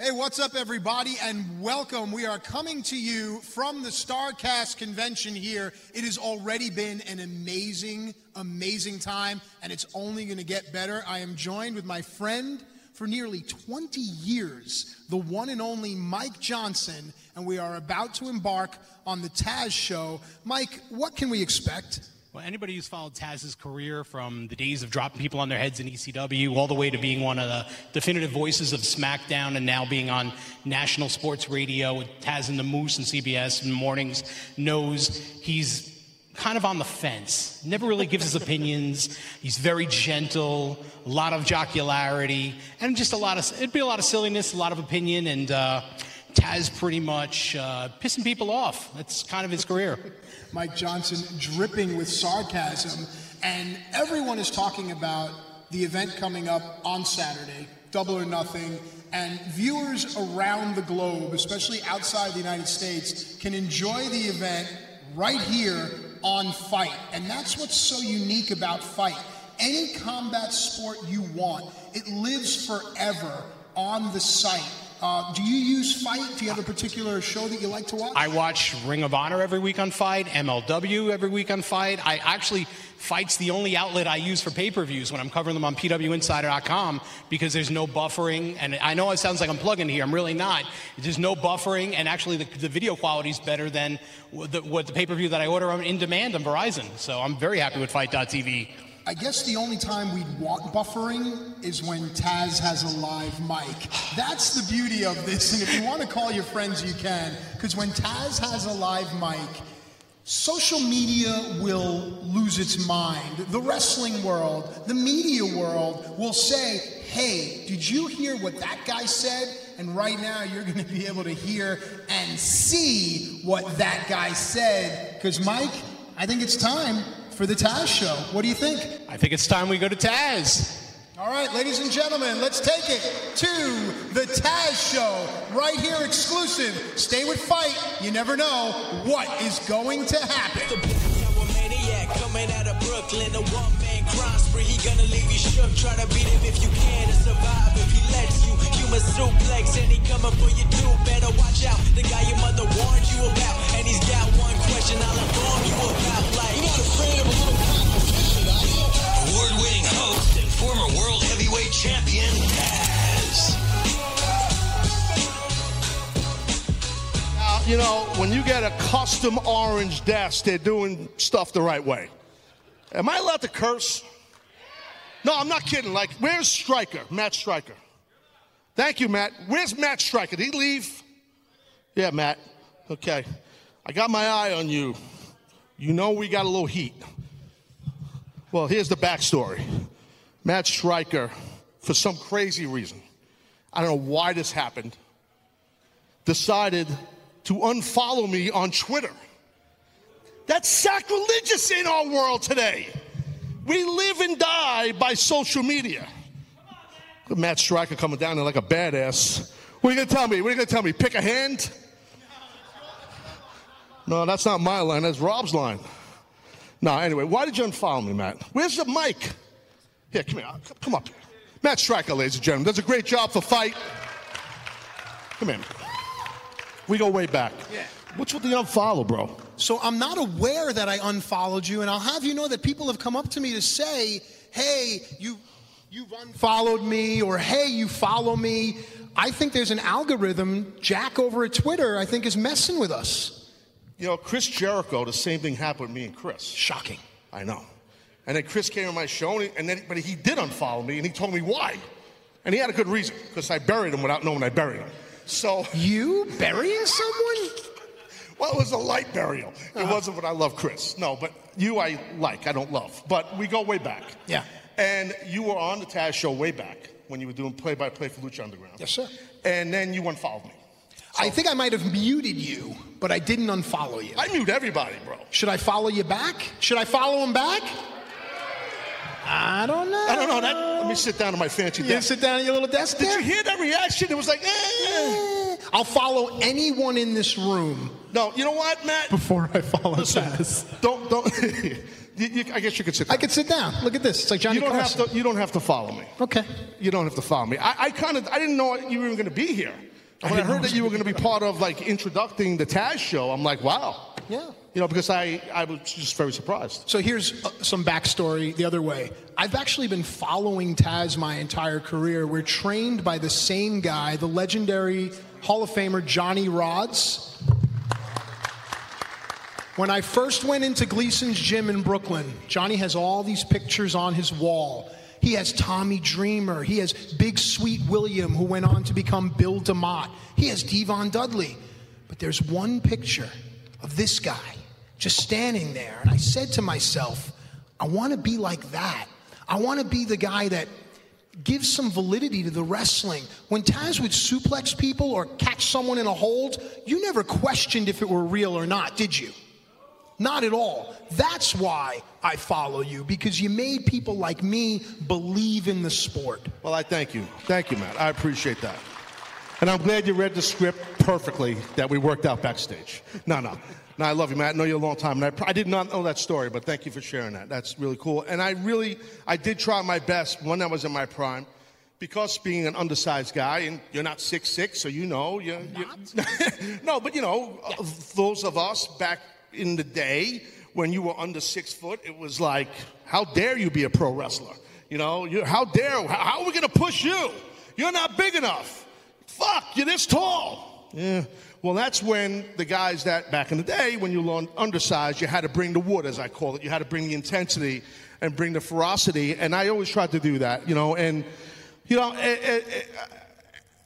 Hey, what's up, everybody, and welcome. We are coming to you from the Starrcast convention here. It has already been an amazing, amazing time, and it's only going to get better. I am joined with my friend for nearly 20 years, the one and only Mike Johnson, and we are about to embark on the Taz show. Mike, what can we expect? Well, anybody who's followed Taz's career from the days of dropping people on their heads in ECW all the way to being one of the definitive voices of SmackDown and now being on national sports radio with Taz and the Moose and CBS in the mornings knows he's kind of on the fence. Never really gives his opinions. He's very gentle, a lot of jocularity, and just a lot of, it'd be a lot of silliness, a lot of opinion, and uh, Taz pretty much uh, pissing people off. That's kind of his career. Mike Johnson dripping with sarcasm, and everyone is talking about the event coming up on Saturday, Double or Nothing, and viewers around the globe, especially outside the United States, can enjoy the event right here on FITE. And that's what's so unique about FITE. Any combat sport you want, it lives forever on the site. Uh, do you use FITE? Do you have a particular show that you like to watch? I watch Ring of Honor every week on FITE, MLW every week on FITE. I actually FITE's the only outlet I use for pay-per-views when I'm covering them on PWInsider.com because there's no buffering. And I know it sounds like I'm plugging here. I'm really not. There's no buffering, and actually the, the video quality is better than the, what the pay-per-view that I order on in demand on Verizon. So I'm very happy with FITE.tv. I guess the only time we'd want buffering is when Taz has a live mic. That's the beauty of this. And if you want to call your friends, you can. Because when Taz has a live mic, social media will lose its mind. The wrestling world, the media world will say, hey, did you hear what that guy said? And right now, you're going to be able to hear and see what that guy said. Because, Mike, I think it's time for the Taz show. What do you think? I think it's time we go to Taz. All right, ladies and gentlemen, let's take it to the Taz show right here exclusive. Stay with FITE. You never know what is going to happen. coming out of Brooklyn, a one-man crime spree. He gonna leave you shook. Try to beat him if you can to survive. If he lets you, human suplex, and he coming for you too. Better watch out. The guy your mother warned you about, and he's got one question I'll inform you about. Like, former world heavyweight champion Taz. Now, you know, when you get a custom orange desk, they're doing stuff the right way. Am I allowed to curse? No, I'm not kidding. Like, where's Striker? Matt Striker. Thank you, Matt. Where's Matt Striker? Did he leave? Yeah, Matt. Okay. I got my eye on you. You know we got a little heat. Well, here's the backstory. Matt Striker, for some crazy reason, I don't know why this happened, decided to unfollow me on Twitter. That's sacrilegious in our world today. We live and die by social media. Matt Striker coming down there like a badass. What are you gonna tell me? What are you gonna tell me? Pick a hand? No, that's not my line. That's Rob's line. No, anyway, why did you unfollow me, Matt? Where's the mic? Here, come here. Come up here. Matt Striker, ladies and gentlemen, does a great job for FITE. Come here. We go way back. Yeah. What's with the unfollow, bro? So I'm not aware that I unfollowed you, and I'll have you know that people have come up to me to say, "Hey, you, you've unfollowed me," or "Hey, you follow me." I think there's an algorithm. Jack over at Twitter, I think, is messing with us. You know, Chris Jericho, the same thing happened with me and Chris. Shocking. I know. And then Chris came on my show, and, he, and then, but he did unfollow me, and he told me why. And he had a good reason, because I buried him without knowing I buried him. So, You burying someone? well, it was a light burial. It uh-huh. wasn't what I love, Chris. No, but you I like, I don't love. But we go way back. Yeah. And you were on the Taz show way back when you were doing play by play for Lucha Underground. Yes, sir. And then you unfollowed me. I think I might have muted you, but I didn't unfollow you. I mute everybody, bro. Should I follow you back? Should I follow him back? I don't know. I don't know that. Let me sit down on my fancy You desk. sit down at your little desk Did there? you hear that reaction? It was like, eh. I'll follow anyone in this room No, you know what, Matt? before I follow Listen, Taz. don't don't You, you, I guess you could sit. Down. I could sit down. Look at this. It's like Johnny You don't Carson. have to. You don't have to follow me. Okay. You don't have to follow me. I, I kind of. I didn't know you were even going to be here. When I, didn't heard that you were going to be part of like introducing the Taz show, I'm like, wow. Yeah. You know, because I I was just very surprised. So here's uh, some backstory the other way. I've actually been following Taz my entire career. We're trained by the same guy, the legendary Hall of Famer Johnny Rodz. When I first went into Gleason's gym in Brooklyn, Johnny has all these pictures on his wall. He has Tommy Dreamer. He has Big Sweet William, who went on to become Bill DeMott. He has D-Von Dudley. But there's one picture of this guy just standing there. And I said to myself, I want to be like that. I want to be the guy that gives some validity to the wrestling. When Taz would suplex people or catch someone in a hold, you never questioned if it were real or not, did you? Not at all. That's why I follow you, because you made people like me believe in the sport. Well, I thank you. Thank you, Matt. I appreciate that. And I'm glad you read the script perfectly that we worked out backstage. No, no. No, I love you, Matt. I know you a long time. And I, I did not know that story, but thank you for sharing that. That's really cool. And I really, I did try my best when I was in my prime. Because being an undersized guy, and you're not six six, so you know, you, you no, but you know, uh, those of us back in the day when you were under six foot, it was like, how dare you be a pro wrestler? You know, you, how dare? How, how are we going to push you? You're not big enough. Fuck, you're this tall. Yeah. Well, that's when the guys that back in the day, when you were undersized, you had to bring the wood, as I call it. You had to bring the intensity and bring the ferocity. And I always tried to do that, you know. And, you know, eh, eh, eh,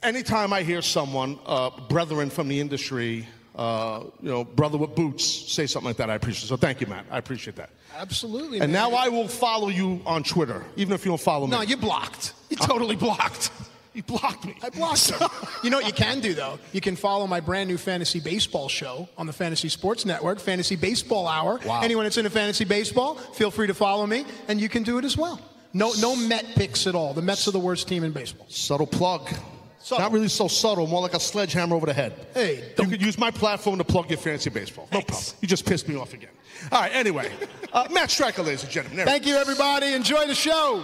anytime I hear someone, uh, brethren from the industry, uh, you know, brother with boots, say something like that, I appreciate it. So thank you, Matt. I appreciate that. Absolutely. And man. now I will follow you on Twitter, even if you don't follow me. No, you're blocked. You're totally blocked. You blocked me. I blocked you. you know what you can do, though? You can follow my brand new fantasy baseball show on the Fantasy Sports Network, Fantasy Baseball Hour. Wow. Anyone that's into fantasy baseball, feel free to follow me, and you can do it as well. No, no Met picks at all. The Mets are the worst team in baseball. Subtle plug. Subtle. Not really so subtle, more like a sledgehammer over the head. Hey, you don't- could use my platform to plug your fantasy baseball. No Thanks. problem. You just pissed me off again. All right, anyway. Uh, Matt Striker, ladies and gentlemen. There. Thank you, everybody. Enjoy the show.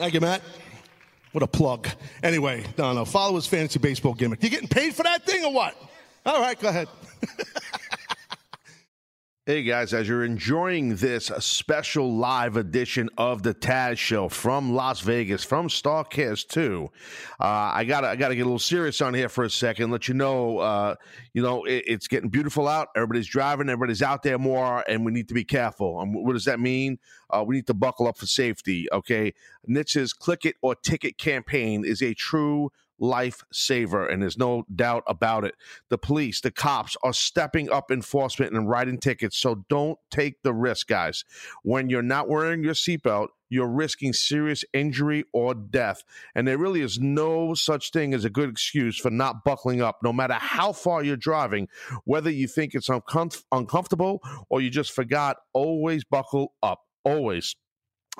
Thank you, Matt. What a plug. Anyway, no, no. Follow his fantasy baseball gimmick. You getting paid for that thing or what? All right, go ahead. Hey guys, as you're enjoying this special live edition of the Taz Show from Las Vegas, from Starrcast 2, uh, I gotta I gotta get a little serious on here for a second. Let you know, uh, you know, it, it's getting beautiful out. Everybody's driving, everybody's out there more, and we need to be careful. And what does that mean? Uh, we need to buckle up for safety. Okay, NHTSA's Click It or Ticket campaign is a true lifesaver, and there's no doubt about it. The police, the cops are stepping up enforcement and writing tickets, so don't take the risk, guys. When you're not wearing your seatbelt, you're risking serious injury or death. And there really is no such thing as a good excuse for not buckling up, no matter how far you're driving, whether you think it's uncom- uncomfortable or you just forgot, always buckle up. Always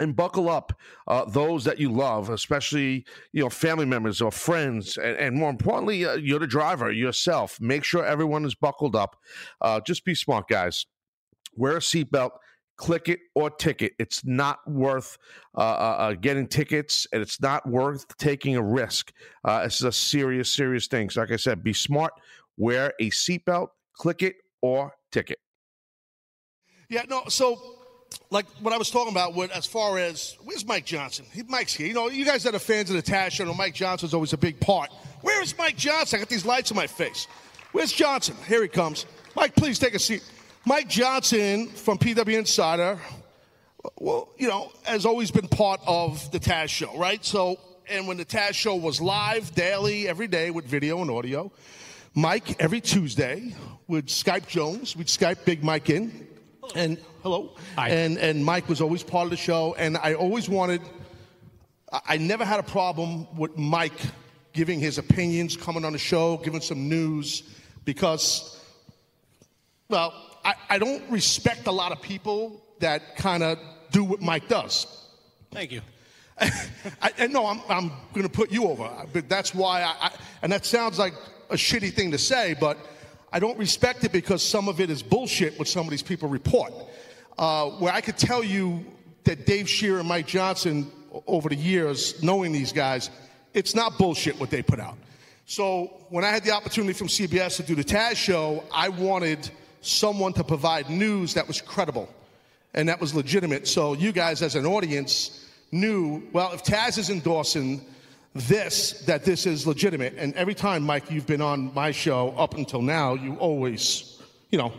and buckle up uh, those that you love, especially you know family members or friends, and, and more importantly, uh, you're the driver yourself. Make sure everyone is buckled up. Uh, just be smart, guys. Wear a seatbelt. Click it or ticket. It's not worth uh, uh, uh, getting tickets, and it's not worth taking a risk. This is a serious, serious thing. So, like I said, be smart. Wear a seatbelt. Click it or ticket. Yeah, no, so like what I was talking about as far as where's Mike Johnson? He, Mike's here. You know, you guys that are fans of the Taz show know Mike Johnson's always a big part. Where is Mike Johnson? I got these lights in my face. Where's Johnson? Here he comes. Mike, please take a seat. Mike Johnson from PW Insider, well, you know, has always been part of the Taz show, right? So, and when the Taz show was live daily, every day with video and audio, Mike every Tuesday would Skype Jones. We'd Skype Big Mike in, and hello, Hi. and and Mike was always part of the show, and I always wanted. I- I never had a problem with Mike giving his opinions, coming on the show, giving some news, because, well, I, I don't respect a lot of people that kind of do what Mike does. Thank you. I, and no, I'm, I'm going to put you over, but that's why I, I, and that sounds like a shitty thing to say, but I don't respect it because some of it is bullshit what some of these people report. Uh, where I could tell you that Dave Scherer and Mike Johnson, over the years, knowing these guys, it's not bullshit what they put out. So when I had the opportunity from CBS to do the Taz show, I wanted someone to provide news that was credible and that was legitimate. So you guys, as an audience, knew well if Taz is endorsing this, that this is legitimate. And every time, Mike, you've been on my show up until now, you always, you know.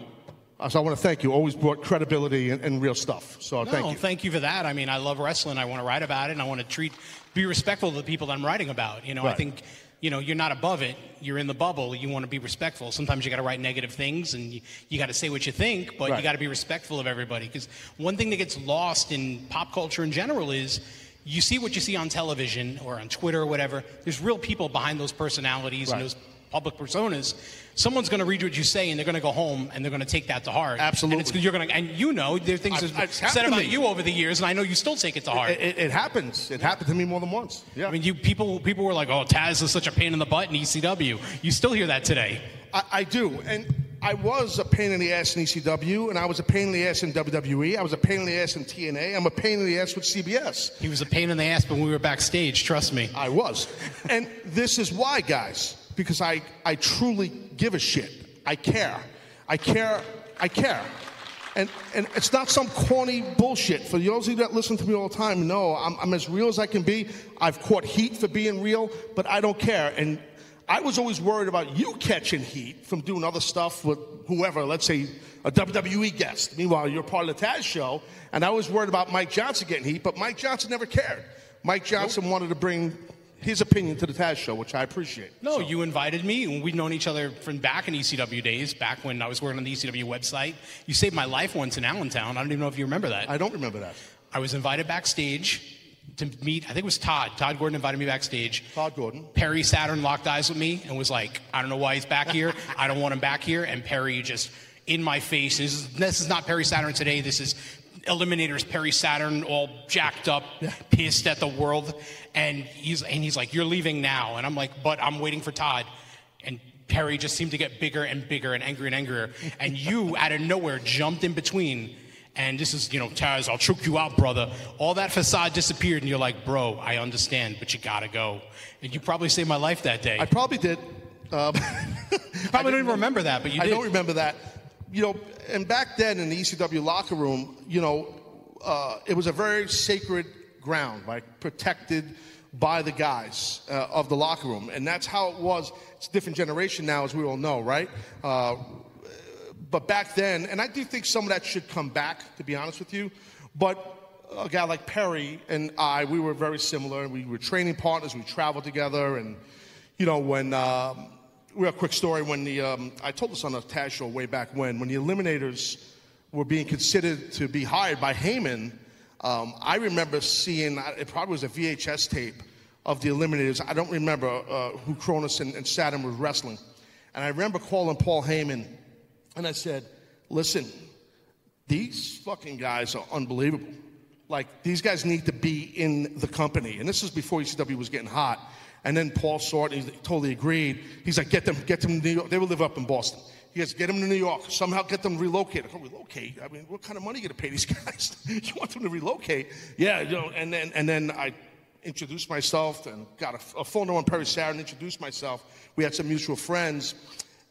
So I want to thank you. Always brought credibility and, and real stuff. So No, thank you. thank you for that. I mean, I love wrestling. I want to write about it, and I want to treat, be respectful of the people that I'm writing about. You know, I think, you know, you're not above it. You're in the bubble. You want to be respectful. Sometimes you got to write negative things, and you, you got to say what you think, but you got to be respectful of everybody. Because one thing that gets lost in pop culture in general is. You see what you see on television or on Twitter or whatever. There's real people behind those personalities and those public personas. Someone's going to read what you say and they're going to go home and they're going to take that to heart. Absolutely. And it's, you're going to, and you know, there are things I've- that it's said about you over the years, and I know you still take it to heart. It, it, it happens. It happened to me more than once. Yeah. I mean, you people people were like, "Oh, Taz is such a pain in the butt in ECW." You still hear that today. I, I do. And I was a pain in the ass in ECW, and I was a pain in the ass in WWE. I was a pain in the ass in TNA. I'm a pain in the ass with CBS. He was a pain in the ass when we were backstage. Trust me. I was. and this is why, guys, because I, I truly give a shit. I care. I care. I care. And, and it's not some corny bullshit. For those of you that listen to me all the time, no, I'm, I'm as real as I can be. I've caught heat for being real, but I don't care. And I was always worried about you catching heat from doing other stuff with whoever, let's say a WWE guest. Meanwhile, you're part of the Taz show, and I was worried about Mike Johnson getting heat, but Mike Johnson never cared. Mike Johnson wanted to bring his opinion to the Taz show, which I appreciate. No, you invited me, and we've known each other from back in ECW days, back when I was working on the ECW website. You saved my life once in Allentown. I don't even know if you remember that. I don't remember that. I was invited backstage to meet. I think it was Todd. Todd Gordon invited me backstage. Todd Gordon. Perry Saturn locked eyes with me and was like, I don't know why he's back here. I don't want him back here. And Perry just in my face. This is, this is not Perry Saturn today. This is Eliminators Perry Saturn, all jacked up, pissed at the world. And he's and he's like, You're leaving now. And I'm like, But I'm waiting for Todd. And Perry just seemed to get bigger and bigger and angrier and angrier. And you, out of nowhere, jumped in between. And this is, you know, Taz, I'll choke you out, brother. All that facade disappeared, and you're like, bro, I understand, but you gotta go. And you probably saved my life that day. I probably did. Um, probably don't even remember that, but you I don't remember that. You know, and back then in the ECW locker room, you know, uh, it was a very sacred ground, right? Protected by the guys uh, of the locker room. And that's how it was. It's a different generation now, as we all know, right? Uh, but back then, and I do think some of that should come back, to be honest with you. But a guy like Perry and I, we were very similar. We were training partners. We traveled together, and you know, when um, real quick story, when the um, I told this on the Taz show way back when, when the Eliminators were being considered to be hired by Heyman, um, I remember seeing it probably was a VHS tape of the Eliminators. I don't remember uh, who Kronus and, and Saturn was wrestling, and I remember calling Paul Heyman, and I said, "Listen, these fucking guys are unbelievable. Like these guys need to be in the company. And this was before ECW was getting hot. And then Paul saw it and he totally agreed. He's like, get them, get them to New York. They will live up in Boston. He goes, get them to New York. Somehow get them relocated. I go, relocate? I mean, what kind of money are you gonna pay these guys? you want them to relocate? Yeah, you know, and then and then I introduced myself and got a, a phone number on Perry Saturn, introduced myself. We had some mutual friends,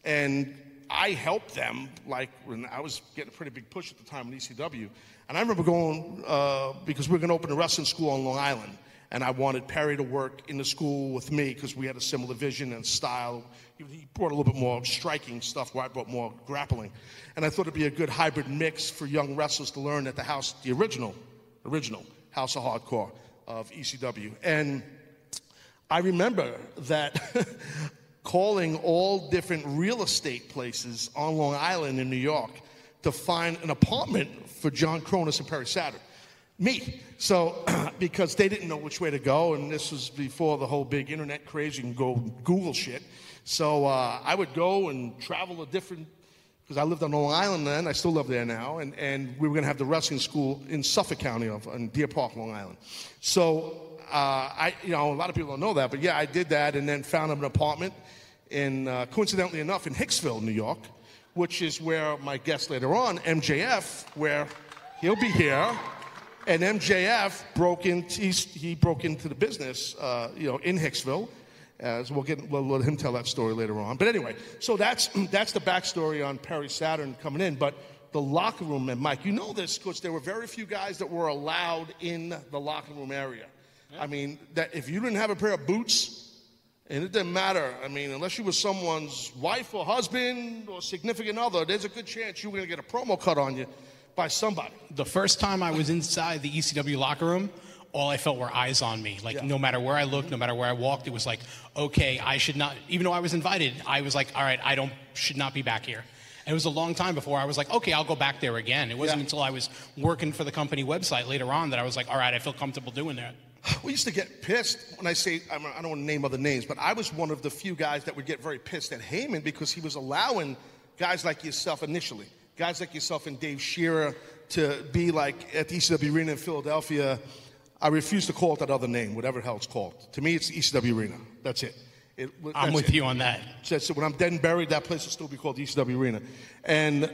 and I helped them. Like when I was getting a pretty big push at the time in ECW, and I remember going uh, because we were going to open a wrestling school on Long Island, and I wanted Perry to work in the school with me because we had a similar vision and style. He, brought a little bit more striking stuff, where I brought more grappling, and I thought it'd be a good hybrid mix for young wrestlers to learn at the house, the original, original House of Hardcore of ECW, and. I remember that calling all different real estate places on Long Island in New York to find an apartment for John Kronus and Perry Saturn. Me. So, because they didn't know which way to go, and this was before the whole big internet craze, you can go Google shit. So uh, I would go and travel to different, because I lived on Long Island then, I still live there now, and, and we were going to have the wrestling school in Suffolk County, of, in Deer Park, Long Island. So uh, I, you know, a lot of people don't know that, but yeah, I did that, and then found an apartment in, uh, coincidentally enough, in Hicksville, New York, which is where my guest later on, MJF, where he'll be here. And MJF broke into he broke into the business, uh, you know, in Hicksville. Uh, so we'll get we'll let him tell that story later on. But anyway, so that's that's the backstory on Perry Saturn coming in. But the locker room, and Mike, you know this because there were very few guys that were allowed in the locker room area. I mean, that if you didn't have a pair of boots, and it didn't matter. I mean, unless you were someone's wife or husband or significant other, there's a good chance you were going to get a promo cut on you by somebody. The first time I was inside the ECW locker room, all I felt were eyes on me. Like Yeah. no matter where I looked, no matter where I walked, it was like, okay, I should not. Even though I was invited, I was like, all right, I don't should not be back here. And it was a long time before I was like, okay, I'll go back there again. It wasn't Yeah. until I was working for the company website later on that I was like, all right, I feel comfortable doing that. We used to get pissed when I say, I'm- don't want to name other names, but I was one of the few guys that would get very pissed at Heyman because he was allowing guys like yourself initially, guys like yourself and Dave Scherer to be like at the ECW Arena in Philadelphia. I refuse to call it that other name, whatever the hell it's called. To me, it's the ECW Arena. That's it. It- I'm that's with it. you on that. So, so when I'm dead and buried, that place will still be called the ECW Arena. And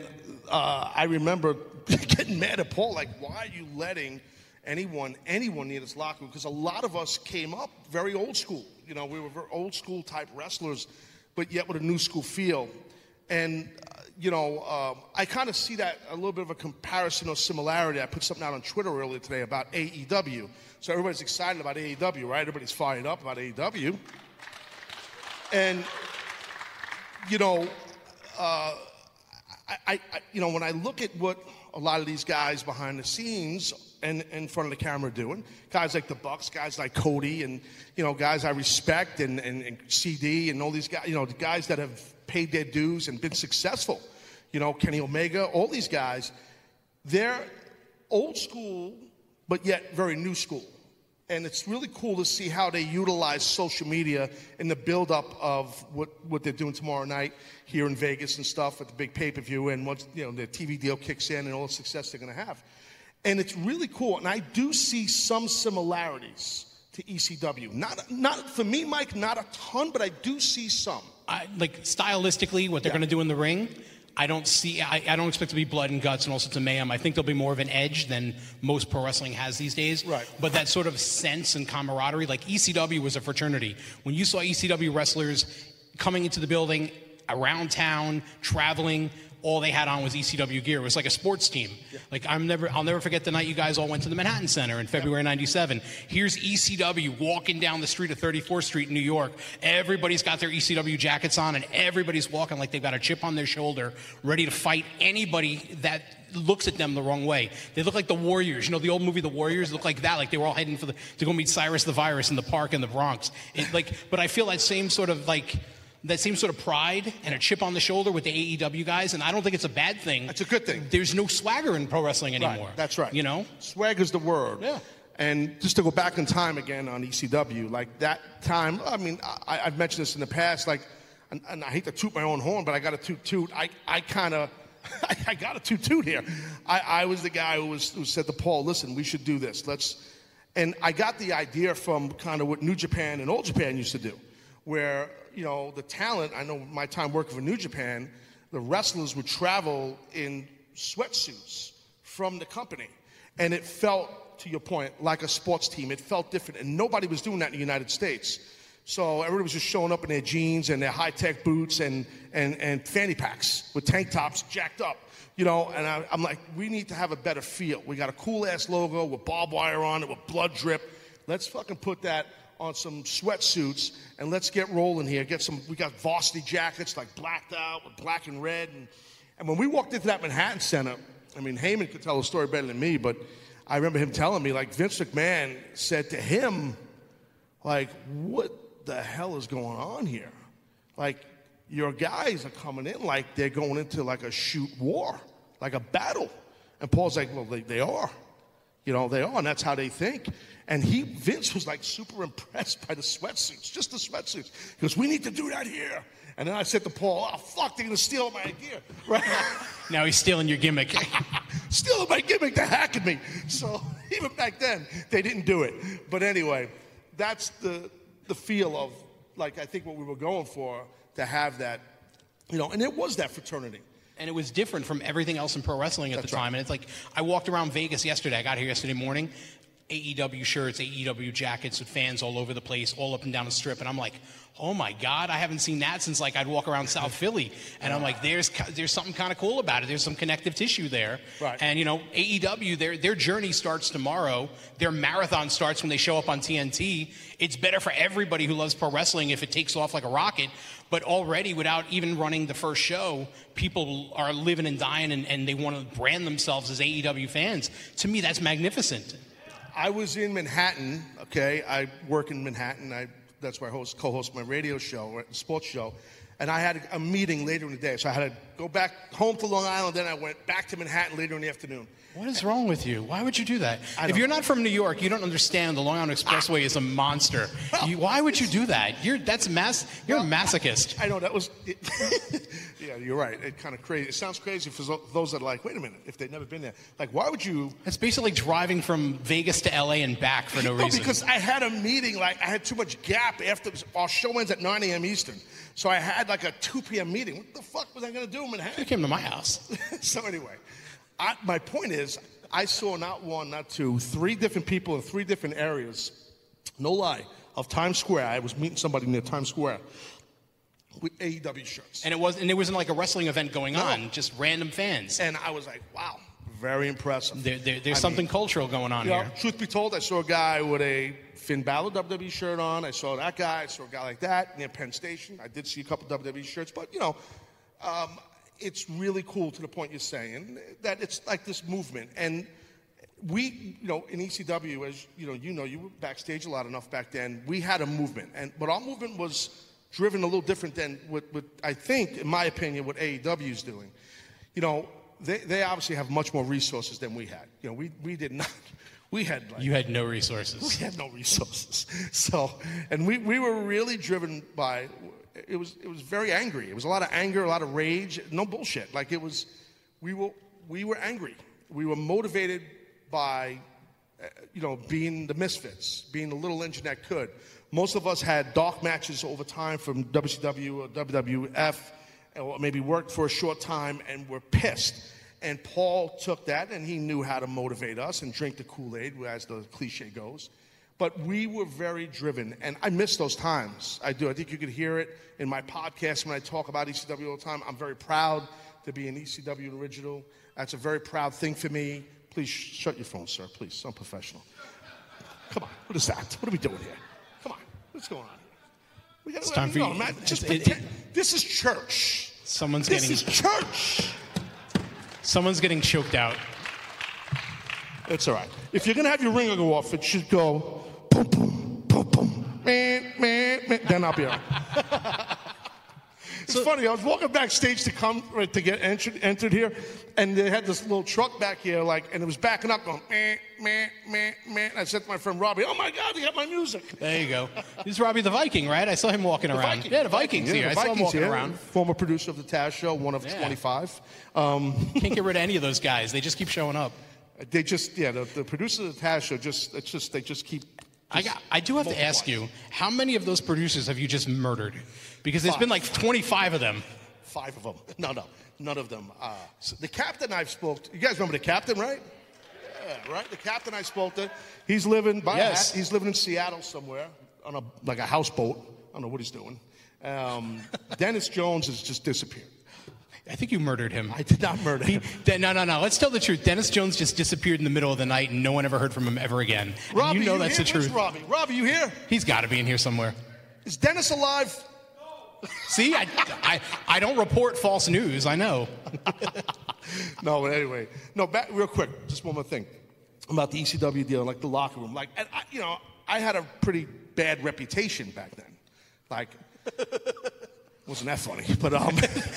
uh, I remember getting mad at Paul, like, why are you letting anyone, anyone near this locker room? Because a lot of us came up very old school. You know, we were very old school type wrestlers, but yet with a new school feel. And, you know, um, I kind of see that a little bit of a comparison or similarity. I put something out on Twitter earlier today about AEW. So everybody's excited about AEW, right? Everybody's fired up about AEW. And you know, uh, I, I, you know, when I look at what a lot of these guys behind the scenes and in front of the camera doing, guys like the Bucks, guys like Cody, and you know, guys I respect, and, and, and CD, and all these guys, you know, the guys that have paid their dues and been successful, you know, Kenny Omega, all these guys, they're old school, but yet very new school. And it's really cool to see how they utilize social media in the buildup of what, what they're doing tomorrow night here in Vegas and stuff at the big pay per view. And once you know the TV deal kicks in and all the success they're going to have, and it's really cool. And I do see some similarities to ECW. Not not for me, Mike, not a ton, but I do see some. I, like stylistically, what they're Yeah. going to do in the ring, I don't see. I, I don't expect to be blood and guts and all sorts of mayhem. I think there'll be more of an edge than most pro wrestling has these days. Right. But that sort of sense and camaraderie, like ECW was a fraternity. When you saw ECW wrestlers coming into the building, around town, traveling. All they had on was ECW gear. It was like a sports team. Like I'm never, I'll never forget the night you guys all went to the Manhattan Center in February '97. Here's ECW walking down the street of 34th Street in New York. Everybody's got their ECW jackets on, and everybody's walking like they've got a chip on their shoulder, ready to fight anybody that looks at them the wrong way. They look like the Warriors. You know the old movie The Warriors look like that. Like they were all heading for the to go meet Cyrus the Virus in the park in the Bronx. It, like, but I feel that same sort of like that same sort of pride and a chip on the shoulder with the AEW guys, and I don't think it's a bad thing. It's a good thing. There's no swagger in pro wrestling anymore. Right, that's right. You know, swag is the word. Yeah. And just to go back in time again on ECW, like that time, I mean, I, I've mentioned this in the past, like, and, and I hate to toot my own horn, but I got a toot toot. I, I kind of, I, I got a toot toot here. I, I was the guy who was who said to Paul, "Listen, we should do this. Let's." And I got the idea from kind of what New Japan and Old Japan used to do, where you know the talent. I know my time working for New Japan, the wrestlers would travel in sweatsuits from the company, and it felt, to your point, like a sports team. It felt different, and nobody was doing that in the United States. So everybody was just showing up in their jeans and their high-tech boots and and and fanny packs with tank tops jacked up. You know, and I, I'm like, we need to have a better feel. We got a cool ass logo with barbed wire on it, with blood drip. Let's fucking put that on some sweatsuits and let's get rolling here. Get some. We got varsity jackets like blacked out with black and red. And, and when we walked into that Manhattan Center, I mean, Heyman could tell the story better than me, but I remember him telling me like Vince McMahon said to him, like, what the hell is going on here? Like, your guys are coming in like they're going into like a shoot war, like a battle. And Paul's like, well, they, they are. You know, they are, and that's how they think. And he, Vince was like super impressed by the sweatsuits, just the sweatsuits. He goes, we need to do that here. And then I said to Paul, oh, fuck, they're gonna steal my idea. Right? now he's stealing your gimmick. stealing my gimmick, they're hacking me. So even back then, they didn't do it. But anyway, that's the the feel of like I think what we were going for to have that, you know, and it was that fraternity. And it was different from everything else in pro wrestling at That's the right. time. And it's like I walked around Vegas yesterday. I got here yesterday morning. AEW shirts, AEW jackets with fans all over the place, all up and down the strip, and I'm like, oh my god, I haven't seen that since like I'd walk around South Philly, and I'm like, there's there's something kind of cool about it. There's some connective tissue there, Right. And you know, AEW, their their journey starts tomorrow. Their marathon starts when they show up on TNT. It's better for everybody who loves pro wrestling if it takes off like a rocket. But already, without even running the first show, people are living and dying, and, and they want to brand themselves as AEW fans. To me, that's magnificent. I was in Manhattan. Okay, I work in Manhattan. I that's where I host co-host my radio show, uh, sports show, and I had a meeting later in the day, so I had to go back home to Long Island. Then I went back to Manhattan later in the afternoon. What is wrong with you? Why would you do that? If you're not from New York, you don't understand the Long Island Expressway is a monster. You, why would you do that? You're that's mass. You're a masochist. I know that was. yeah, you're right. It kind of crazy. It sounds crazy for those that are like, wait a minute, if they've never been there, like, why would you? It's basically driving from Vegas to LA and back for no No, reason. because I had a meeting, like I had too much gap after our show ends at 9 a.m. Eastern, so I had like a 2 p.m. meeting. What the fuck was I gonna do in you Manhattan? came to my house. so anyway, I, my point is, I saw not one, not two, three different people in three different areas. No lie, of Times Square. I was meeting somebody near Times Square with AEW shirts. And it was and it wasn't like a wrestling event going No. on, just random fans. And I was like, wow, very impressive. There, there, there's I something mean, cultural going on you know, here. truth be told, I saw a guy with a Finn Balor WWE shirt on. I saw that guy. I saw a guy like that near Penn Station. I did see a couple WWE shirts, but you know, um, it's really cool to the point you're saying that it's like this movement. And we, you know, in ECW, as you know, you know, you were backstage a lot enough back then. We had a movement, and but our movement was driven a little different than what, what I think, in my opinion, what AEW is doing. You know, they, they obviously have much more resources than we had. You know, we, we did not. We had like You had no resources. we had no resources. So, and we, we were really driven by, it was, it was very angry. It was a lot of anger, a lot of rage, no bullshit. Like it was, we were, we were angry. We were motivated by, uh, you know, being the misfits, being the little engine that could. Most of us had dark matches over time from WCW or WWF, or maybe worked for a short time and were pissed. And Paul took that and he knew how to motivate us and drink the Kool Aid, as the cliche goes. But we were very driven, and I miss those times. I do. I think you could hear it in my podcast when I talk about ECW all the time. I'm very proud to be an ECW original. That's a very proud thing for me. Please sh- shut your phone, sir. Please, I'm professional. Come on, what is that? What are we doing here? Come on, what's going on? We gotta, It's time for no, you- just it- it- pretend. this is church. Someone's This getting is church. someone's getting choked out. It's all right. If you're gonna have your ringer go off, it should go boom, boom, boom, boom, man, man, man. Then I'll be all right. it's funny. I was walking backstage to come right, to get entered, entered here, and they had this little truck back here, like, and it was backing up, going man, man, man, man. I said to my friend Robbie, "Oh my God, they got my music." There you go. This is Robbie the Viking, right? I saw him walking around. Viking. Yeah, the Vikings Yeah, here. the I saw him walking here. around. Former producer of the Taz Show, one of Yeah. 25. Um, Can't get rid of any of those guys. They just keep showing up. they just, yeah, the, the producer of the Taz Show just, it's just, they just keep. I, got, I do have to ask you, how many of those producers have you just murdered? Because there's been like 25 of them. Five of them. No, no, none of them. Uh, the captain I've spoke to, you guys remember the captain, right? Yeah, right? The captain I spoke to, he's living by Yes. he's living in Seattle somewhere on a like a houseboat. I don't know what he's doing. Um, Dennis Jones has just disappeared. I think you murdered him. I did not murder him. No, no, no. Let's tell the truth. Dennis Jones just disappeared in the middle of the night, and no one ever heard from him ever again. And you know that's here? the Where's truth. Robbie, Robbie, you here? He's got to be in here somewhere. Is Dennis alive? No. See, I, I, I don't report false news. I know. No, but anyway, no. Back real quick, just one more thing about the ECW deal, like the locker room. Like, and I, you know, I had a pretty bad reputation back then. Like, wasn't that funny? But um,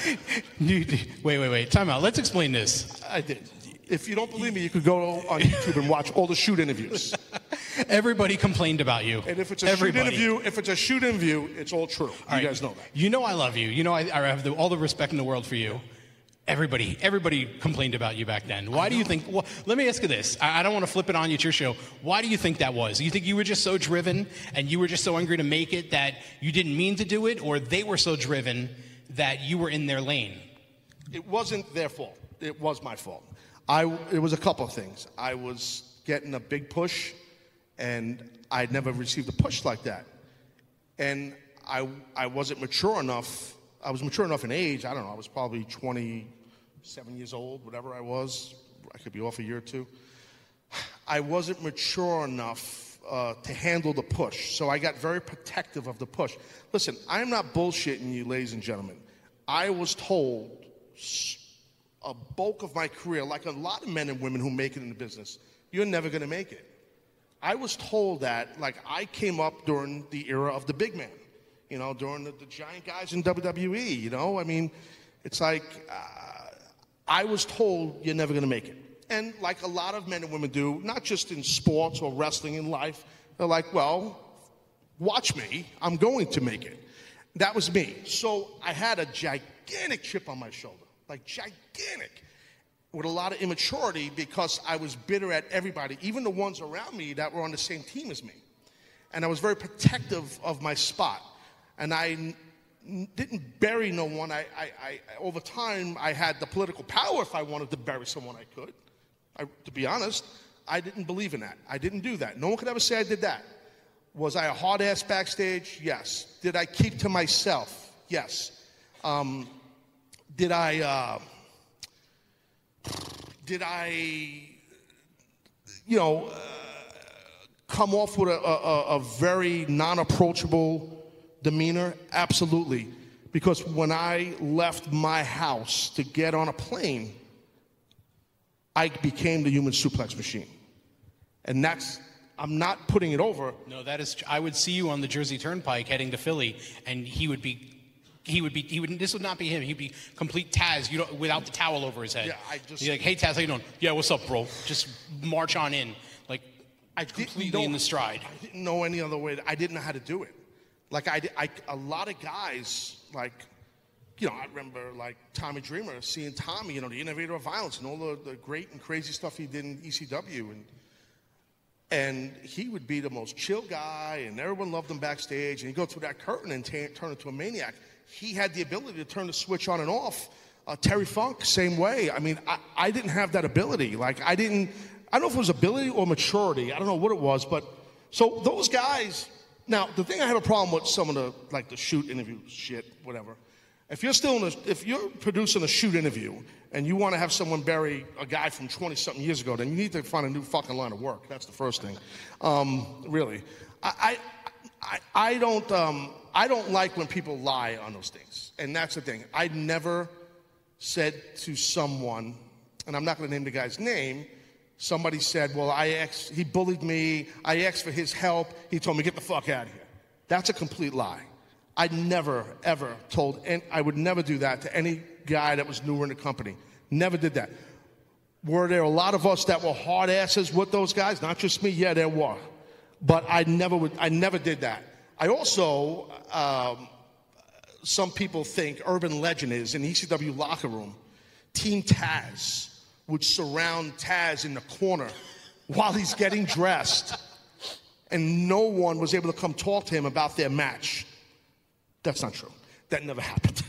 You- wait, wait, wait. Time out. Let's explain this. I did. If you don't believe me, you could go on YouTube and watch all the shoot interviews. Everybody complained about you. And if it's a Everybody. shoot interview, if it's a shoot interview, it's all true. All you right. guys know that. You know I love you. You know I, I have the, all the respect in the world for you. Everybody, everybody complained about you back then. Why do you think? Well, let me ask you this. I, I don't want to flip it on you. It's your show. Why do you think that was? You think you were just so driven and you were just so angry to make it that you didn't mean to do it, or they were so driven that you were in their lane? It wasn't their fault. It was my fault. I, it was a couple of things. I was getting a big push, and I'd never received a push like that. And I, I wasn't mature enough. I was mature enough in age. I don't know. I was probably 27 years old, whatever I was. I could be off a year or two. I wasn't mature enough uh, to handle the push. So I got very protective of the push. Listen, I'm not bullshitting you, ladies and gentlemen. I was told a bulk of my career, like a lot of men and women who make it in the business, you're never going to make it. I was told that, like, I came up during the era of the big man, you know, during the, the giant guys in WWE, you know? I mean, it's like, uh, I was told you're never going to make it. And like a lot of men and women do, not just in sports or wrestling in life, they're like, well, watch me, I'm going to make it. That was me. So I had a gigantic chip on my shoulder, like gigantic, with a lot of immaturity because I was bitter at everybody, even the ones around me that were on the same team as me. And I was very protective of my spot. And I didn't bury no one. I, I, I, over time, I had the political power if I wanted to bury someone, I could. I, to be honest, I didn't believe in that. I didn't do that. No one could ever say I did that. Was I a hard ass backstage? Yes. Did I keep to myself? Yes. Um, did I? Uh, did I? You know, uh, come off with a, a, a very non-approachable demeanor? Absolutely. Because when I left my house to get on a plane, I became the human suplex machine. And that's, I'm not putting it over. No, that is. I would see you on the Jersey Turnpike heading to Philly, and he would be. He would be. He would. This would not be him. He'd be complete Taz. You know, without the towel over his head. Yeah, I just- He's like, "Hey Taz, how you doing? Yeah, what's up, bro? Just march on in." Like, I completely know- in the stride. I didn't know any other way. I didn't know how to do it. Like I, I, a lot of guys, like, you know, I remember like Tommy Dreamer, seeing Tommy, you know, the innovator of violence and all the, the great and crazy stuff he did in ECW, and and he would be the most chill guy, and everyone loved him backstage. And he'd go through that curtain and ta- turn into a maniac. He had the ability to turn the switch on and off. Uh, Terry Funk, same way. I mean, I, I didn't have that ability. Like, I didn't, I don't know if it was ability or maturity. I don't know what it was, but so those guys. Now, the thing I have a problem with some of the, like the shoot interview shit, whatever. If you're still in a, if you're producing a shoot interview and you want to have someone bury a guy from 20 something years ago, then you need to find a new fucking line of work. That's the first thing. Um, really. I, I, I don't, um, I don't like when people lie on those things. And that's the thing. I never said to someone, and I'm not going to name the guy's name, somebody said, well, I asked, he bullied me. I asked for his help. He told me, get the fuck out of here. That's a complete lie. I never, ever told, and I would never do that to any guy that was newer in the company. Never did that. Were there a lot of us that were hard asses with those guys? Not just me. Yeah, there were. But I never would. I never did that. I also, um, some people think urban legend is in the ECW locker room, Team Taz would surround Taz in the corner while he's getting dressed, and no one was able to come talk to him about their match. That's not true. That never happened.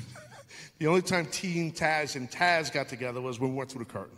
the only time Team Taz and Taz got together was when we went through the curtain.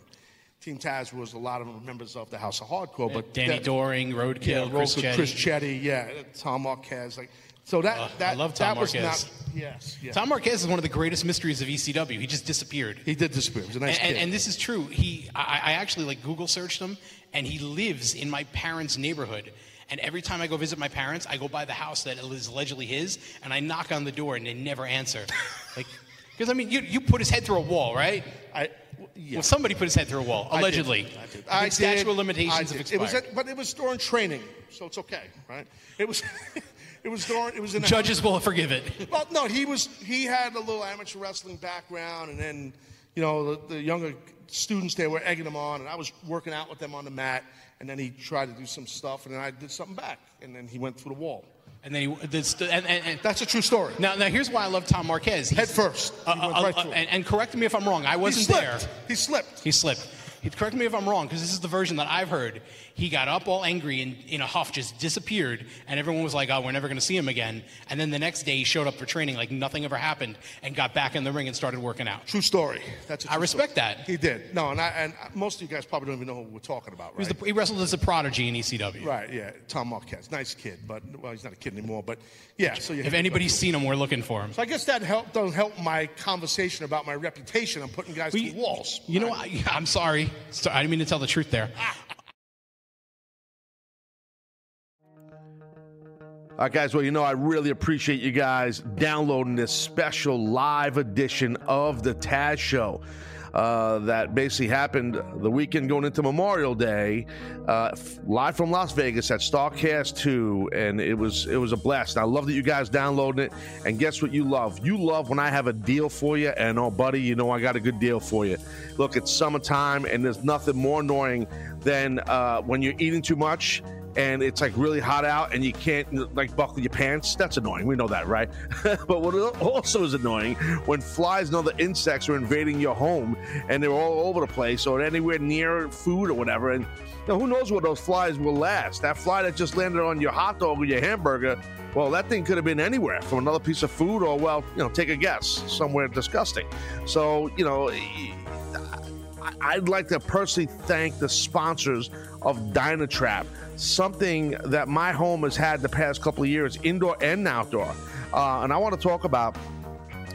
Team Taz was a lot of them members of the House of Hardcore, but Danny that- Doring, Roadkill, yeah, Chris Chetty. Chris Chetty, yeah, Tom Marquez, like so that Uh, that I love Tom that was Marquez. not yes, yeah. Tom Marquez is one of the greatest mysteries of ECW. He just disappeared. he did disappear. He was a nice and, and, kid. and this is true. He, I, I actually like Google searched him, and he lives in my parents' neighborhood. And every time I go visit my parents, I go by the house that is allegedly his, and I knock on the door, and they never answer. like, because I mean, you, you put his head through a wall, right? I, yeah. Well, somebody put his head through a wall, I did. allegedly. I did. I statute did. of limitations I did. expired. It was, at, but it was during training, so it's okay, right? It was, it was during, it was in the Judges will forgive it. Well, no, he was. He had a little amateur wrestling background, and then, you know, the, the younger students they were egging him on, and I was working out with them on the mat, and then he tried to do some stuff, and then I did something back, and then he went through the wall. And then he, this, and, and, and That's a true story. now, now here's why I love Tom Marquez. He's- Head first. Uh, He went uh, right uh, and, and correct me if I'm wrong. I wasn't slipped. there. He slipped. He slipped. He, correct me if I'm wrong, because this is the version that I've heard. He got up all angry and in a huff just disappeared, and everyone was like, "Oh, we're never going to see him again." And then the next day, he showed up for training like nothing ever happened, and got back in the ring and started working out. True story. That's a I true respect story. that. He did. No, and I, and most of you guys probably don't even know who we're talking about, He, was the, he wrestled as a prodigy in ECW. right. Yeah. Tom Marquez, nice kid, but well, he's not a kid anymore. But yeah. So you If anybody's seen him, we're looking for him. So I guess that help doesn't help my conversation about my reputation. I'm putting guys We- through walls. You know, I, I'm sorry. So- I didn't mean to tell the truth there. Ah. All right, guys. Well, you know, I really appreciate you guys downloading this special live edition of the Taz Show. Uh, that basically happened the weekend going into Memorial Day, uh, f- live from Las Vegas at Starrcast 2, and it was it was a blast. I love that you guys downloading it. And guess what? You love you love when I have a deal for you. And oh, buddy, you know I got a good deal for you. Look, it's summertime, and there's nothing more annoying than uh, when you're eating too much and it's like really hot out and you can't like buckle your pants that's annoying we know that right? But what also is annoying when flies and other insects are invading your home and they're all over the place or anywhere near food or whatever and you know, who knows what those flies will last? That fly that just landed on your hot dog or your hamburger well that thing could have been anywhere from another piece of food or well you know take a guess somewhere disgusting. So you know I'd like to personally thank the sponsors of Dynatrap, something that my home has had the past couple of years, indoor and outdoor. Uh, and I want to talk about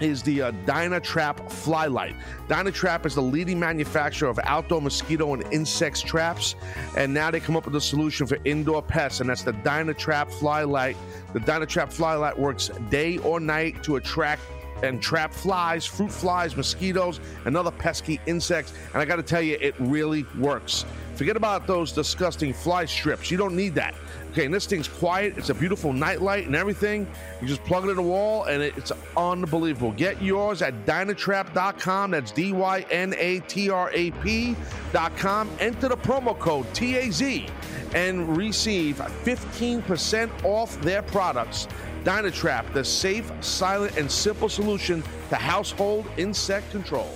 is the uh, Dynatrap Flylight. Dynatrap is the leading manufacturer of outdoor mosquito and insects traps, and now they come up with a solution for indoor pests, and that's the Dynatrap Flylight. The Dynatrap Flylight works day or night to attract and trap flies, fruit flies, mosquitoes, and other pesky insects. And I got to tell you, it really works. Forget about those disgusting fly strips. You don't need that. Okay, and this thing's quiet. It's a beautiful nightlight and everything. You just plug it in the wall, and it's unbelievable. Get yours at Dynatrap.com. That's D Y N A T R A P.com. Enter the promo code TAZ and receive 15% off their products. Dynatrap, the safe, silent, and simple solution to household insect control.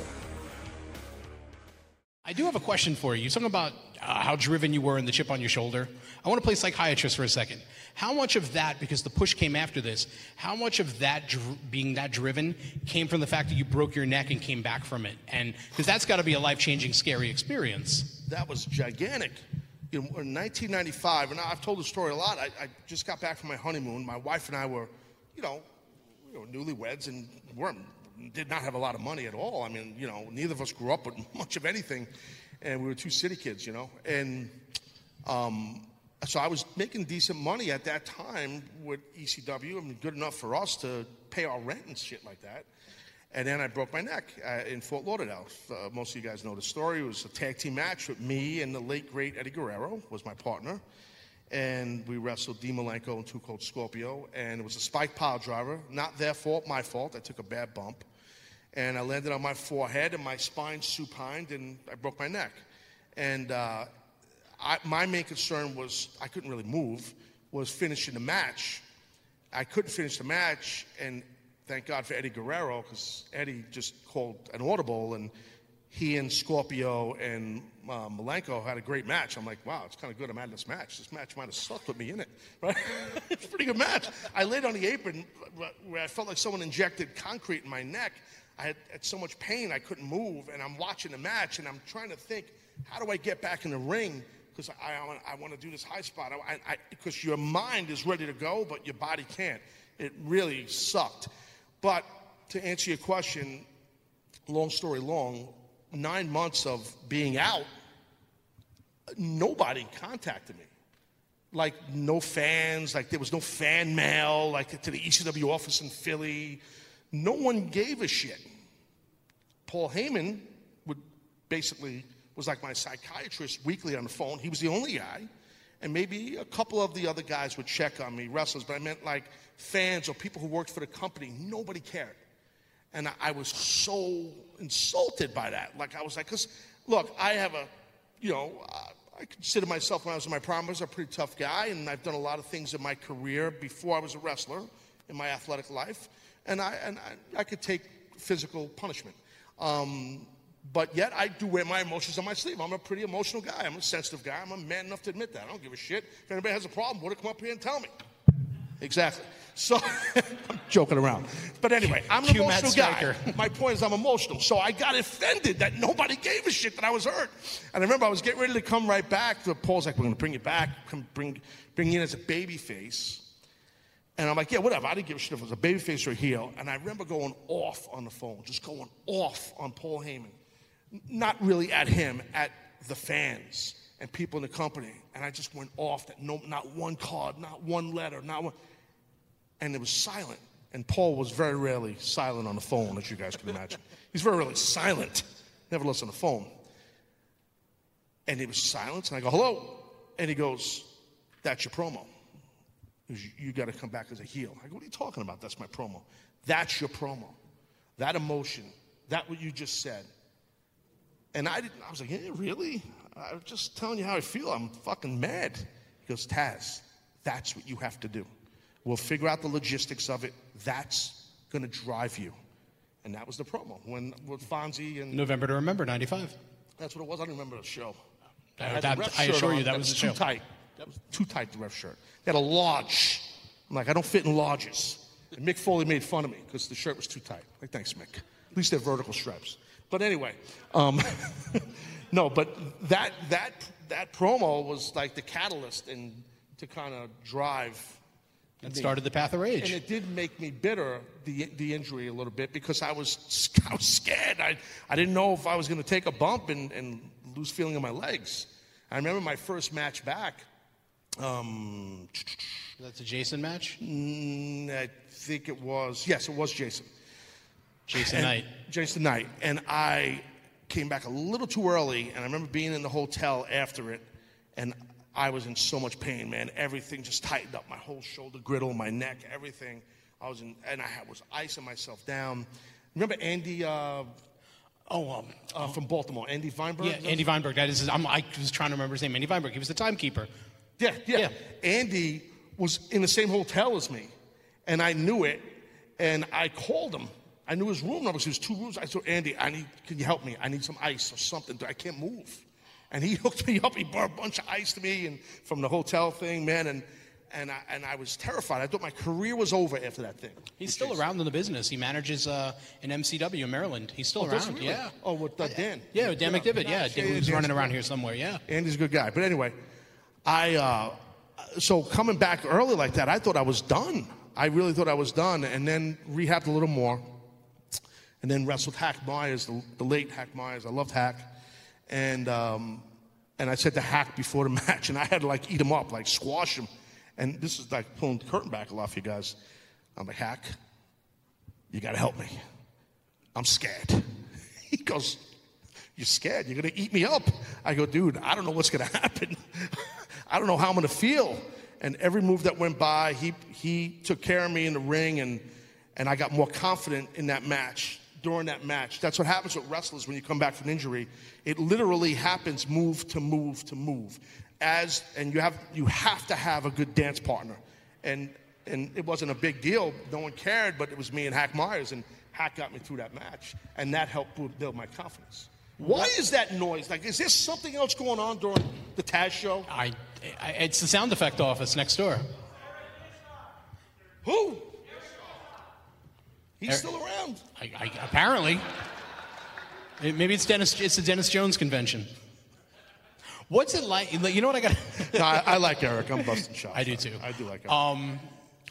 I do have a question for you. Something about uh, how driven you were and the chip on your shoulder. I want to play psychiatrist for a second. How much of that, because the push came after this, how much of that dr- being that driven came from the fact that you broke your neck and came back from it? And because that's got to be a life changing, scary experience. that was gigantic. You know, in 1995, and I've told the story a lot. I, I just got back from my honeymoon. My wife and I were, you know, newlyweds, and weren't did not have a lot of money at all. I mean, you know, neither of us grew up with much of anything, and we were two city kids, you know. And um, so I was making decent money at that time with ECW. I mean, good enough for us to pay our rent and shit like that. And then I broke my neck uh, in Fort Lauderdale. Uh, most of you guys know the story. It was a tag team match with me and the late great Eddie Guerrero was my partner, and we wrestled Dean Malenko and Two Cold Scorpio. And it was a spike pile driver, not their fault, my fault. I took a bad bump, and I landed on my forehead, and my spine supined, and I broke my neck. And uh, I, my main concern was I couldn't really move. Was finishing the match. I couldn't finish the match, and thank God for Eddie Guerrero because Eddie just called an audible, and he and Scorpio and uh, Malenko had a great match. I'm like, wow, it's kind of good. I'm at this match. This match might have sucked with me in it, right? it's a pretty good match. I laid on the apron where I felt like someone injected concrete in my neck. I had, had so much pain I couldn't move, and I'm watching the match, and I'm trying to think, how do I get back in the ring? Because I, I, I want to do this high spot. Because your mind is ready to go, but your body can't. It really sucked. But to answer your question, long story long, nine months of being out, nobody contacted me. Like no fans, like there was no fan mail, like to the ECW office in Philly. No one gave a shit. Paul Heyman would basically was like my psychiatrist weekly on the phone. He was the only guy. And maybe a couple of the other guys would check on me, wrestlers, but I meant like fans or people who worked for the company. Nobody cared. And I, I was so insulted by that. Like I was like, because look, I have a, you know, I consider myself when I was in my prime, I was a pretty tough guy, and I've done a lot of things in my career before I was a wrestler in my athletic life, and I and I, I could take physical punishment. Um, but yet I do wear my emotions on my sleeve. I'm a pretty emotional guy. I'm a sensitive guy. I'm a man enough to admit that. I don't give a shit. If anybody has a problem, would have come up here and tell me. Exactly. So I'm joking around. But anyway, I'm an Cue emotional guy. My point is I'm emotional. So I got offended that nobody gave a shit that I was hurt. And I remember I was getting ready to come right back. The Paul's like, we're gonna bring you back, come bring bring you in as a baby face. And I'm like, yeah, whatever. I didn't give a shit if it was a baby face or a heel. And I remember going off on the phone, just going off on Paul Heyman. Not really at him, at the fans and people in the company. And I just went off that no, not one card, not one letter, not one. And it was silent. And Paul was very rarely silent on the phone, as you guys can imagine. He's very rarely silent, never lets on the phone. And it was silence, and I go, hello. And he goes, that's your promo. Goes, you got to come back as a heel. I go, what are you talking about? That's my promo. That's your promo. That emotion, that what you just said. And I didn't, I was like, yeah, really? I was just telling you how I feel. I'm fucking mad. He goes, Taz, that's what you have to do. We'll figure out the logistics of it. That's going to drive you. And that was the promo when with Fonzie and November to Remember, 95. that's what it was. I don't remember the show. I- the that- ref I assure on you that was the too show. tight. That was too tight, the ref shirt. They had a large. I'm like, I don't fit in larges. And Mick Foley made fun of me because the shirt was too tight. Like, thanks, Mick. At least they're vertical stripes. But anyway, um, no, but that that that promo was like the catalyst and to kind of drive. That me. started the path of rage. And it did make me bitter, the, the injury a little bit, because I was, I was scared. I, I didn't know if I was going to take a bump and, and lose feeling in my legs. I remember my first match back. Um, That's a Jason match? mm, I think it was, yes, it was Jason. Jason And- Knight. Jason Knight. And I came back a little too early, and I remember being in the hotel after it, and I was in so much pain, man. Everything just tightened up. My whole shoulder griddle, my neck, everything. I was in, and I was icing myself down. Remember Andy uh, Oh, um, uh, from Baltimore, Andy Weinberg? yeah, Andy Weinberg. That is, his, I was trying to remember his name. Andy Weinberg. He was the timekeeper. Yeah, yeah, Yeah. Andy was in the same hotel as me, and I knew it, and I called him. I knew his room number. It was two rooms. I said, Andy, I need, can you help me? I need some ice or something. I can't move. And he hooked me up. He brought a bunch of ice to me and from the hotel thing, man. And and I, and I was terrified. I thought my career was over after that thing. He's still around in the business. He manages uh, an MCW in Maryland. He's still Oh, around. really? Yeah. Oh, with uh, Dan. Yeah, with Dan McDevitt. Yeah, yeah, he was Dan's running around here somewhere. Yeah. Andy's a good guy. But anyway, I uh, so coming back early like that, I thought I was done. I really thought I was done, and then rehabbed a little more, and then wrestled Hack Myers, the, the late Hack Myers. I loved Hack, and um, and I said to Hack before the match, and I had to like eat him up, like squash him, and this is like pulling the curtain back a lot for you guys. I'm like Hack, you got to help me. I'm scared. He goes, You're scared. You're going to eat me up. I go, Dude, I don't know what's going to happen. I don't know how I'm going to feel. And every move that went by, he, he took care of me in the ring, and, and I got more confident in that match, during that match. That's what happens with wrestlers when you come back from injury. It literally happens move to move to move. As, and you have, you have to have a good dance partner. And, and it wasn't a big deal. No one cared, but it was me and Hack Myers, and Hack got me through that match, and that helped build my confidence. Why is that noise? Like, is there something else going on during the Taz show? I, I, it's the sound effect office next door. Who? He's Er- still around. I, I, apparently. It- Maybe it's Dennis. It's the Dennis Jones convention. What's it like? You know what I got? No, I, I like Eric. I'm busting shots. I do too. I do like Eric. Um,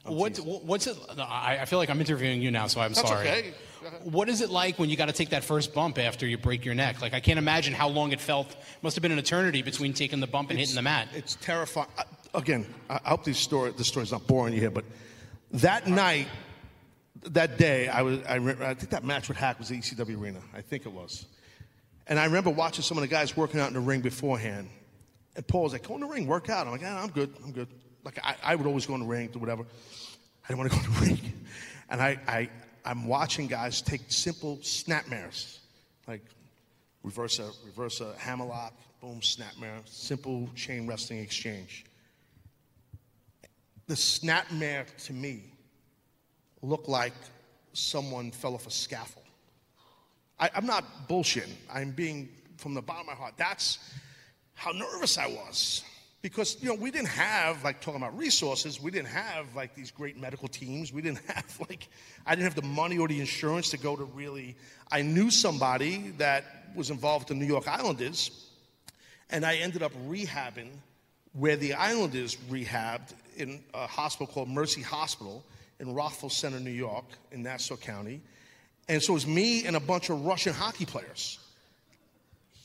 what's what's it? I, I feel like I'm interviewing you now, so I'm That's sorry. okay. What is it like when you got to take that first bump after you break your neck? Like I can't imagine how long it felt. Must have been an eternity between taking the bump and hitting the mat. It's terrifying. I- Again, I I hope this story, this story's not boring you here, but that night, that day, I was, I, re- I think that match with Hack was the ECW arena. I think it was. And I remember watching some of the guys working out in the ring beforehand. And Paul was like, go in the ring, work out. I'm like, yeah, I'm good, I'm good. Like, I, I would always go in the ring, do whatever. I didn't want to go in the ring. And I, I, I'm watching guys take simple snapmares, like reverse a, reverse a hammerlock, boom, snapmare, simple chain wrestling exchange. The snapmare to me looked like someone fell off a scaffold. I, I'm not bullshitting. I'm being from the bottom of my heart. That's how nervous I was. Because, you know, we didn't have, like, talking about resources, we didn't have, like, these great medical teams. We didn't have, like, I didn't have the money or the insurance to go to really. I knew somebody that was involved with the New York Islanders, and I ended up rehabbing where the Islanders rehabbed in a hospital called Mercy Hospital in Rockville Centre, New York, in Nassau County. And so it was me and a bunch of Russian hockey players.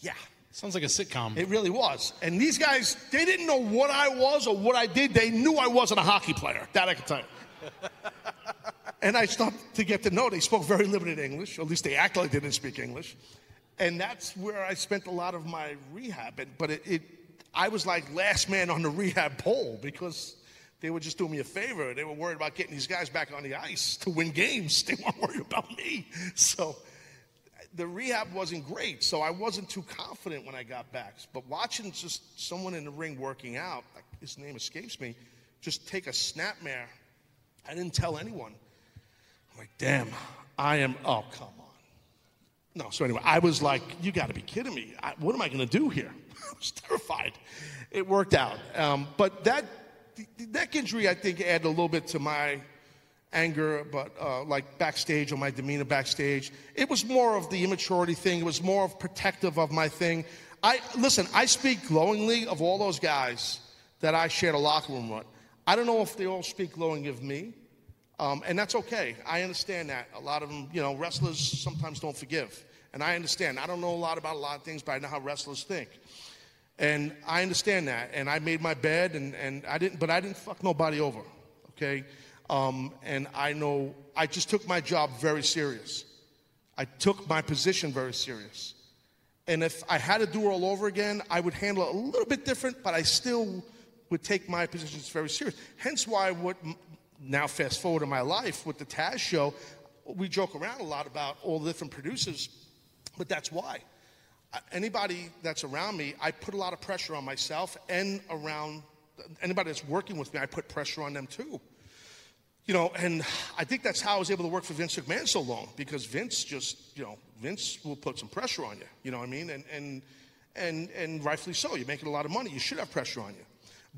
Yeah. Sounds like a sitcom. It really was. And these guys, they didn't know what I was or what I did. They knew I wasn't a hockey player. That I can tell you. and I stopped to get to know. They spoke very limited English, or at least they acted like they didn't speak English. And that's where I spent a lot of my rehab. But it, it I was like last man on the rehab pole because they were just doing me a favor. They were worried about getting these guys back on the ice to win games. They weren't worried about me. So the rehab wasn't great, so I wasn't too confident when I got back. But watching just someone in the ring working out, like his name escapes me, just take a snapmare. I didn't tell anyone. I'm like, damn, I am. Oh, come on. No, so anyway, I was like, you got to be kidding me. I, what am I going to do here? I was terrified. It worked out. Um, but that the neck injury, I think, added a little bit to my anger, but uh, like backstage or my demeanor backstage. It was more of the immaturity thing. It was more of protective of my thing. I listen. I speak glowingly of all those guys that I shared a locker room with. I don't know if they all speak glowing of me, um, and that's okay. I understand that. A lot of them, you know, wrestlers sometimes don't forgive, and I understand. I don't know a lot about a lot of things, but I know how wrestlers think. And I understand that. And I made my bed, and, and I didn't, but I didn't fuck nobody over, okay? Um, and I know I just took my job very serious. I took my position very serious. And if I had to do it all over again, I would handle it a little bit different, but I still would take my positions very serious. Hence why what now fast forward in my life with the Taz show, we joke around a lot about all the different producers, but that's why. Anybody that's around me, I put a lot of pressure on myself and around anybody that's working with me, I put pressure on them too. You know, and I think that's how I was able to work for Vince McMahon so long because Vince just, you know, Vince will put some pressure on you. You know what I mean? And and and and rightfully so. You're making a lot of money. You should have pressure on you.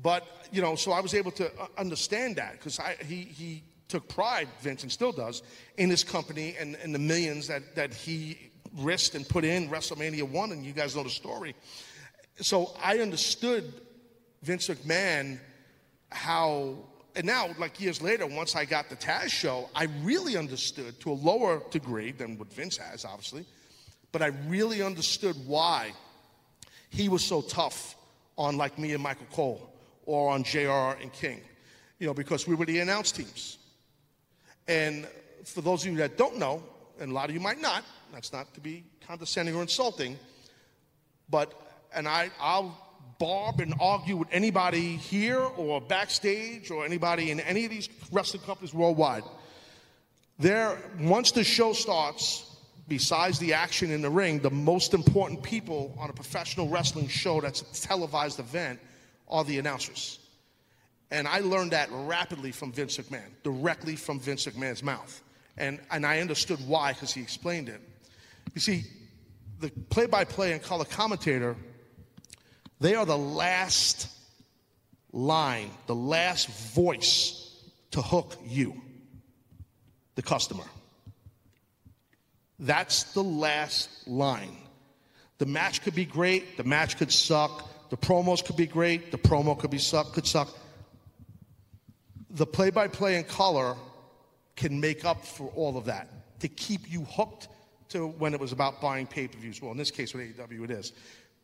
But you know, so I was able to uh, understand that because he he took pride, Vince, and still does, in his company and, and the millions that that he risked and put in WrestleMania one, and you guys know the story. So I understood Vince McMahon how and now, like years later, once I got the Taz show, I really understood to a lower degree than what Vince has, obviously, but I really understood why he was so tough on like me and Michael Cole or on JR and King, you know, because we were the announce teams. And for those of you that don't know, and a lot of you might not, that's not to be condescending or insulting, but, and I, I'll barb and argue with anybody here or backstage or anybody in any of these wrestling companies worldwide. There, once the show starts, besides the action in the ring, the most important people on a professional wrestling show that's a televised event are the announcers. And I learned that rapidly from Vince McMahon, directly from Vince McMahon's mouth. And, and I understood why because he explained it. You see, the play by play and color commentator they are the last line, the last voice to hook you, the customer. That's the last line. The match could be great, the match could suck, the promos could be great, the promo could be suck, could suck. The play-by-play and color can make up for all of that to keep you hooked to when it was about buying pay-per-views. Well, in this case with AEW it is.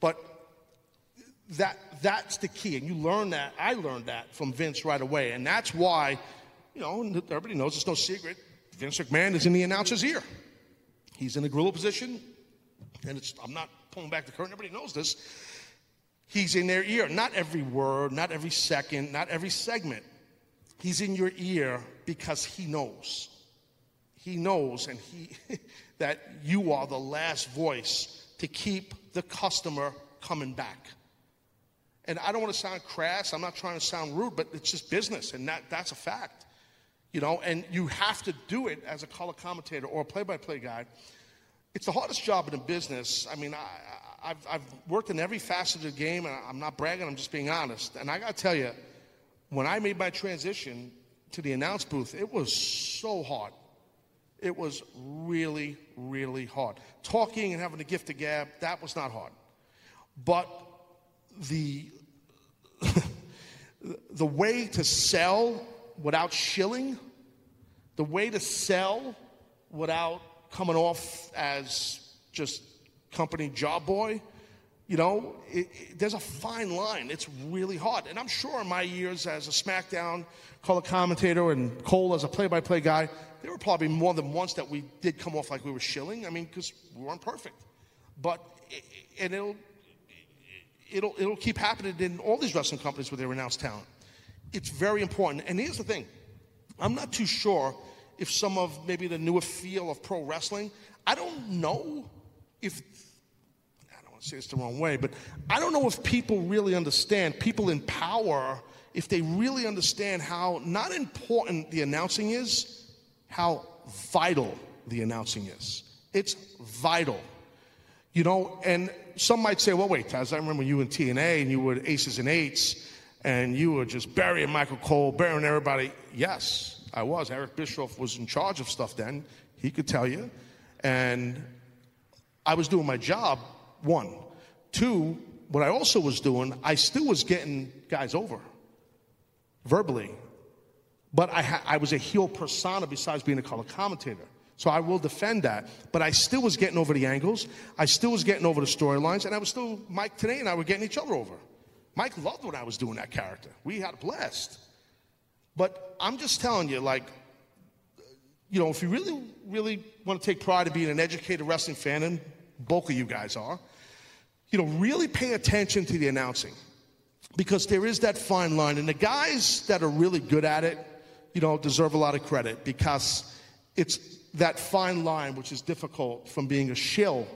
But that that's the key and you learn that i learned that from vince right away and that's why you know everybody knows it's no secret vince mcmahon is in the announcer's ear he's in the gorilla position and it's i'm not pulling back the curtain everybody knows this he's in their ear not every word not every second not every segment he's in your ear because he knows he knows and he that you are the last voice to keep the customer coming back. And I don't want to sound crass. I'm not trying to sound rude, but it's just business, and that, that's a fact. You know, and you have to do it as a color commentator or a play-by-play guy. It's the hardest job in the business. I mean, I, I've, I've worked in every facet of the game, and I'm not bragging. I'm just being honest. And I got to tell you, when I made my transition to the announce booth, it was so hard. It was really, really hard. Talking and having the gift of gab, that was not hard. But the the way to sell without shilling, the way to sell without coming off as just company job boy, you know, it, it, there's a fine line. It's really hard. And I'm sure in my years as a SmackDown color commentator and Cole as a play by play guy, there were probably more than once that we did come off like we were shilling. I mean, because we weren't perfect. But, and it'll, it'll, it'll keep happening in all these wrestling companies where they renounce talent. It's very important. And here's the thing I'm not too sure if some of maybe the newer feel of pro wrestling, I don't know if, I don't want to say this the wrong way, but I don't know if people really understand, people in power, if they really understand how not important the announcing is, how vital the announcing is. It's vital. You know, and some might say, well, wait, Taz, I remember you in TNA and you were aces and eights and you were just burying Michael Cole, burying everybody. Yes, I was. Eric Bischoff was in charge of stuff then. He could tell you. And I was doing my job, one. Two, what I also was doing, I still was getting guys over verbally. But I, ha- I was a heel persona besides being a color commentator. So I will defend that. But I still was getting over the angles. I still was getting over the storylines. And I was still, Mike today and I were getting each other over. Mike loved when I was doing that character. We had a blast. But I'm just telling you, like, you know, if you really, really want to take pride in being an educated wrestling fan, and bulk of you guys are, you know, really pay attention to the announcing. Because there is that fine line. And the guys that are really good at it, you know, deserve a lot of credit because it's that fine line which is difficult from being a shill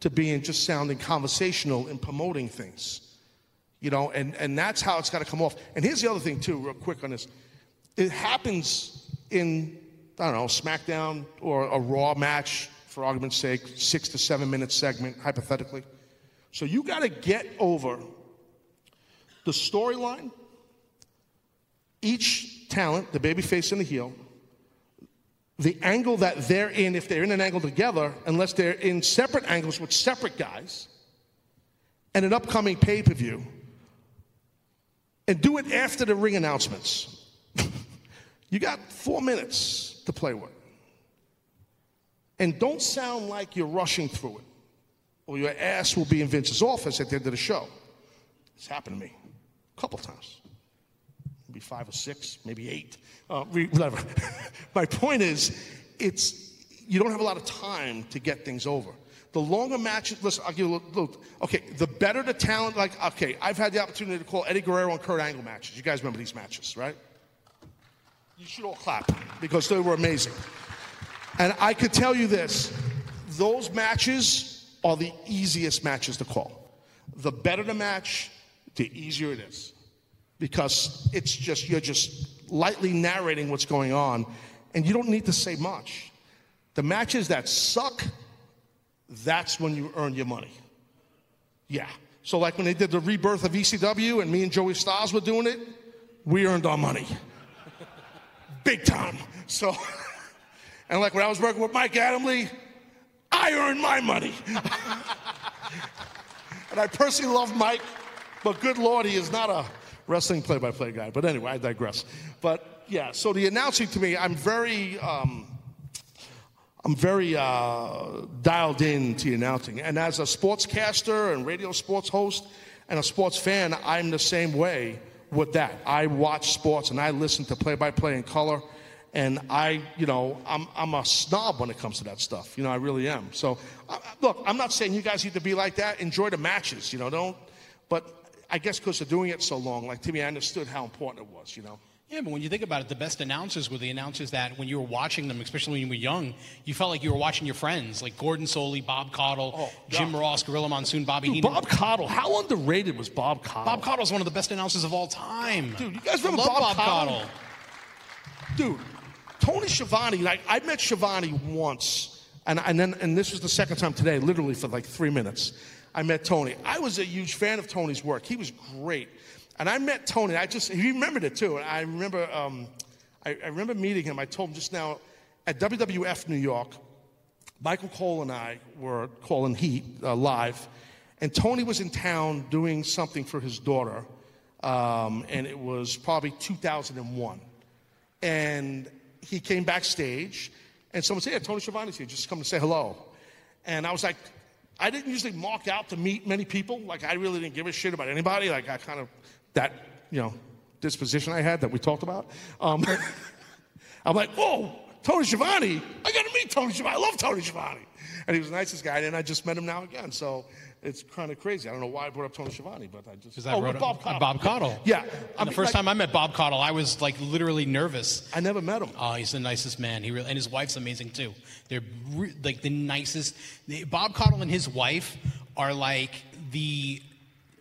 to being just sounding conversational and promoting things. You know, and, and that's how it's got to come off. And here's the other thing, too, real quick on this. It happens in, I don't know, SmackDown or a Raw match, for argument's sake, six to seven minute segment, hypothetically. So you got to get over the storyline, each talent, the babyface and the heel, the angle that they're in, if they're in an angle together, unless they're in separate angles with separate guys, and an upcoming pay per view, and do it after the ring announcements. you got four minutes to play with. And don't sound like you're rushing through it, or your ass will be in Vince's office at the end of the show. It's happened to me a couple times maybe five or six, maybe eight, uh, whatever. My point is, it's you don't have a lot of time to get things over. The longer matches, listen, I'll give you a little, little, okay, the better the talent, like, okay, I've had the opportunity to call Eddie Guerrero and Kurt Angle matches. You guys remember these matches, right? You should all clap because they were amazing. And I could tell you this those matches are the easiest matches to call. The better the match, the easier it is. Because it's just you're just lightly narrating what's going on and you don't need to say much. The matches that suck that's when you earn your money. Yeah. So like when they did the rebirth of ecw and me and joey styles were doing it we earned our money. Big time. So and like when i was working with mike adamle i earn my money and i personally love mike but good lord he is not a wrestling play by play guy. But anyway, I digress. But yeah, so the announcing to me, I'm very. Um, I'm very uh, dialed in to the announcing. And as a sportscaster and radio sports host and a sports fan, I'm the same way with that. I watch sports and I listen to play by play in color. And I, you know, I'm, I'm a snob when it comes to that stuff. You know, I really am. So, uh, look, I'm not saying you guys need to be like that. Enjoy the matches, you know, don't. But I guess because of doing it so long, like to me, I understood how important it was, you know. Yeah, but when you think about it, the best announcers were the announcers that when you were watching them, especially when you were young, you felt like you were watching your friends, like Gordon Solie, Bob Caudle, Oh, Jim Ross, Gorilla Monsoon, Bobby Dude, Heenan. Bob Caudle. How underrated was Bob Caudle? Bob Caudle's one of the best announcers of all time. Dude, you guys remember love Bob Caudle? Caudle? dude, Tony Schiavone, like I met Schiavone once, and, and then and this was the second time today, literally for like three minutes. I met Tony. I was a huge fan of Tony's work. He was great, and I met Tony. I just he remembered it too. And I remember, um, I, I remember meeting him. I told him just now at WWF New York. Michael Cole and I were calling Heat uh, live, and Tony was in town doing something for his daughter, um, and it was probably 2001 and he came backstage, and someone said, "Yeah, Tony Schiavone's here. Just come to say hello." And I was like, I didn't usually mark out to meet many people. Like I really didn't give a shit about anybody. Like I kind of that you know disposition I had that we talked about. Um, I'm like, whoa, Tony Schiavone. I got to meet Tony Schiavone. I love Tony Schiavone. And he was the nicest guy, and I just met him now again. So it's kind of crazy. I don't know why I brought up Tony Schiavone, but I just. Because I oh, wrote Bob Caudle. Bob Caudle. Yeah. I the first like, time I met Bob Caudle, I was like literally nervous. I never met him. Oh, he's the nicest man. He really, and his wife's amazing too. They're re- like the nicest. Bob Caudle and his wife are like the,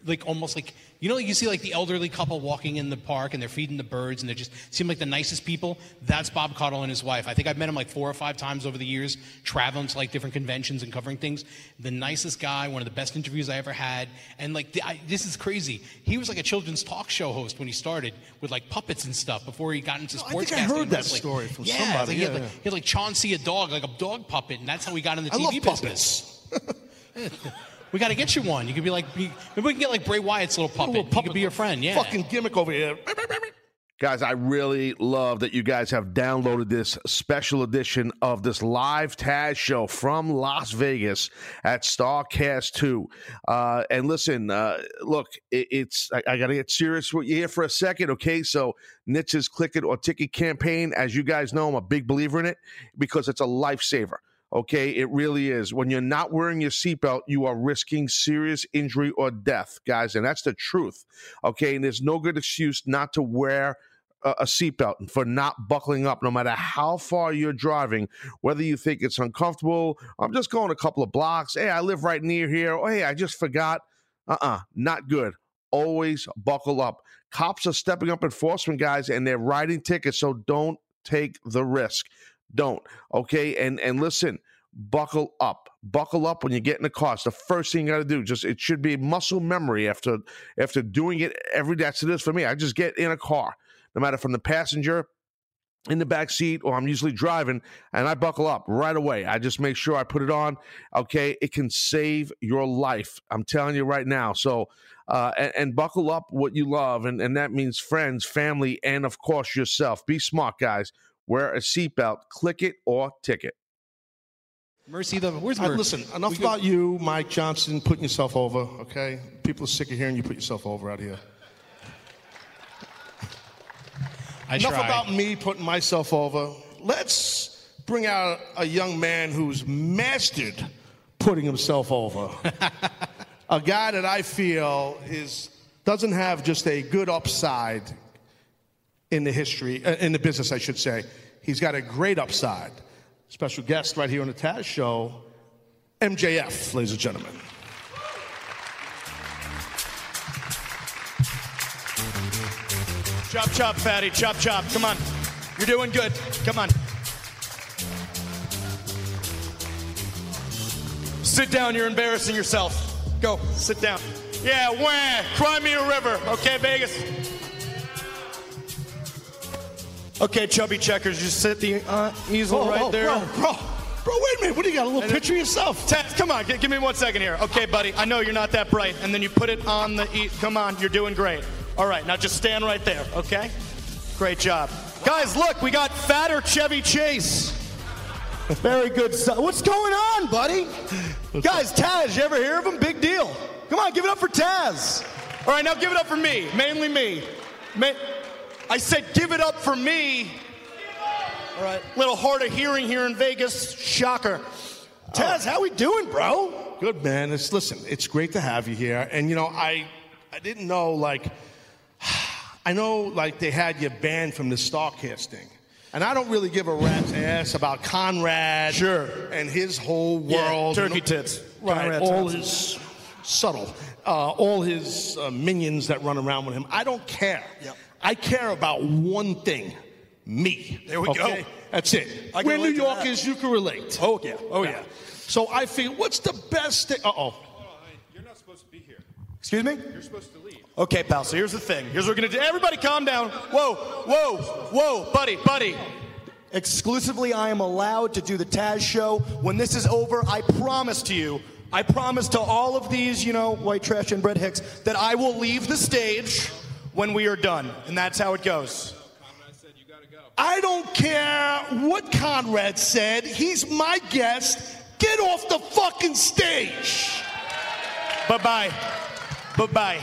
like almost like you know, you see like the elderly couple walking in the park and they're feeding the birds and they just seem like the nicest people. That's Bob Caudle and his wife. I think I've met him like four or five times over the years, traveling to like different conventions and covering things. The nicest guy, one of the best interviews I ever had, and like the, I, this is crazy. He was like a children's talk show host when he started with like puppets and stuff before he got into I sports. think I heard that story from yeah, somebody. Like he, had Yeah, like, yeah. he had like Chauncey, a dog, like a dog puppet, and that's how he got in the I TV love business. puppets. We got to get you one. You could be like, maybe we can get like Bray Wyatt's little puppet. Little He could be your friend. Yeah. Fucking gimmick over here. Guys, I really love that you guys have downloaded this special edition of this live Taz show from Las Vegas at Starrcast 2. Uh, and listen, uh, look, it, it's I, I got to get serious with you here for a second, okay? So, NHTSA's Click It or Ticket campaign, as you guys know, I'm a big believer in it because it's a lifesaver. Okay, it really is. When you're not wearing your seatbelt, you are risking serious injury or death, guys, and that's the truth. Okay, and there's no good excuse not to wear a, seatbelt for not buckling up, no matter how far you're driving, whether you think it's uncomfortable. I'm just going a couple of blocks. Hey, I live right near here. Oh, hey, I just forgot. Uh uh not good. Always buckle up. Cops are stepping up enforcement, guys, and they're writing tickets, so don't take the risk. Don't. Okay. And and listen, buckle up. Buckle up when you get in the car. It's the first thing you got to do. Just it should be muscle memory after after doing it every day. That's it is for me. I just get in a car, no matter from the passenger in the back seat or I'm usually driving and I buckle up right away. I just make sure I put it on. Okay, it can save your life. I'm telling you right now. So uh, and, and buckle up what you love, and, and that means friends, family, and of course yourself. Be smart, guys. Wear a seatbelt, click it or ticket. Mercy the where's Uh, Mercy? listen, enough We go- about you, Mike Johnson, putting yourself over, okay? People are sick of hearing you put yourself over out here. I Enough try. about me putting myself over. Let's bring out a young man who's mastered putting himself over. a guy that I feel is doesn't have just a good upside in the history, uh, in the business, I should say. He's got a great upside. Special guest right here on the Taz Show, MJF, ladies and gentlemen. Chop, chop, fatty. Chop, chop. Come on. You're doing good. Come on. Sit down. You're embarrassing yourself. Go. Sit down. Yeah, wah. Cry me a river. Okay, Vegas. Okay, chubby checkers. Just sit the uh, easel right there. Bro, bro, bro, wait a minute. What do you got? A little And picture of yourself? Taz, come on, gi- give me one second here. Okay, buddy, I know you're not that bright. And then you put it on the. E- come on, you're doing great. All right, now just stand right there, okay? Great job. Guys, look, we got fatter Chevy Chase. Very good stuff. What's going on, buddy? Guys, Taz, you ever hear of him? Big deal. Come on, give it up for Taz. All right, now give it up for me, mainly me. Ma- I said give it up for me. All right, little hard of hearing here in Vegas. Shocker. Taz, how we doing, bro? Good man. It's listen. It's great to have you here. And you know, I I didn't know like I know like they had you banned from the Starrcast thing. And I don't really give a rat's ass about Conrad Sure. and his whole world. Yeah, world. turkey tits. Right, Conrad all Thompson. his subtle, uh, all his uh, minions that run around with him. I don't care. Yep. I care about one thing me. There we okay? go. That's it. I We're New relate to that. Yorkers, you can relate. Oh, yeah. Oh, yeah. So I feel, what's the best thing? Uh oh. You're not supposed to be here. Excuse me? You're supposed to leave. Okay, pal. So here's the thing. Here's what we're gonna do. Everybody, calm down. Whoa, whoa, whoa, buddy, buddy. Exclusively, I am allowed to do the Taz show. When this is over, I promise to you, I promise to all of these, you know, white trash and Brett Hicks, that I will leave the stage when we are done, and that's how it goes. Conrad said you gotta go. I don't care what Conrad said. He's my guest. Get off the fucking stage. Bye bye. Bye bye.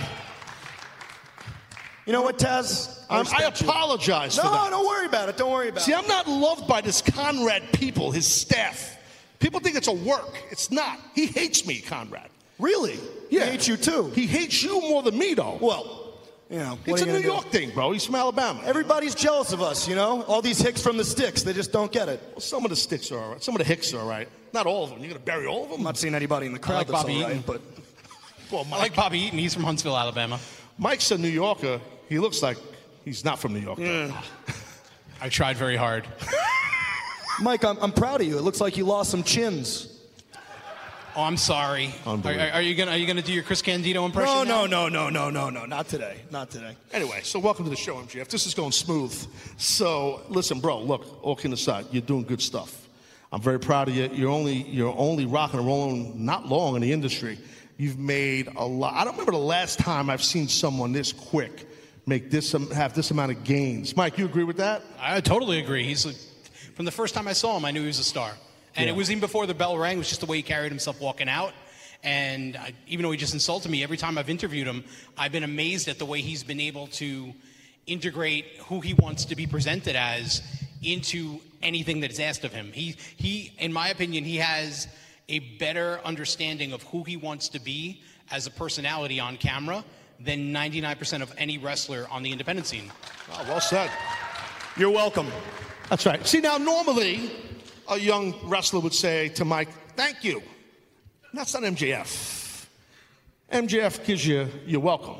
You know what, Taz? Um, I respect you. apologize No, for that. don't worry about it. Don't worry about See, it. See, I'm not loved by this Conrad people, his staff. People think it's a work. It's not. He hates me, Conrad. Really? Yeah. He hates you too. He hates you more than me, though. Well, you know, what it's are a New gonna do? York thing, bro. He's from Alabama. Everybody's jealous of us, you know? All these hicks from the sticks, they just don't get it. Well, some of the sticks are all right. Some of the hicks are all right. Not all of them. You're going to bury all of them? I'm not seeing anybody in the crowd like that's Bobby all right, Eaton. but Well, I Mike, like Bobby Eaton. He's from Huntsville, Alabama. Mike's a New Yorker. He looks like he's not from New York. though. I tried very hard. Mike, I'm, I'm proud of you. It looks like you lost some chins. Oh, I'm sorry. Are, Unbelievable. are- are you gonna Are you gonna do your Chris Candido impression? No, now? no, no, no, no, no, no. Not today. Not today. Anyway, so welcome to the show, MJF. This is going smooth. So listen, bro. Look, all kidding aside, you're doing good stuff. I'm very proud of you. You're only you're only rocking and rolling not long in the industry. You've made a lot. I don't remember the last time I've seen someone this quick make this um, have this amount of gains. Mike, you agree with that? I totally agree. He's like, from the first time I saw him, I knew he was a star. And it was even before the bell rang. It was just the way he carried himself walking out. And I, even though he just insulted me, every time I've interviewed him, I've been amazed at the way he's been able to integrate who he wants to be presented as into anything that is asked of him. He, he, in my opinion, he has a better understanding of who he wants to be as a personality on camera than 99% of any wrestler on the independent scene. Oh, well said. You're welcome. That's right. See, now normally a young wrestler would say to Mike, "Thank you." That's not MJF. MJF gives you you're welcome.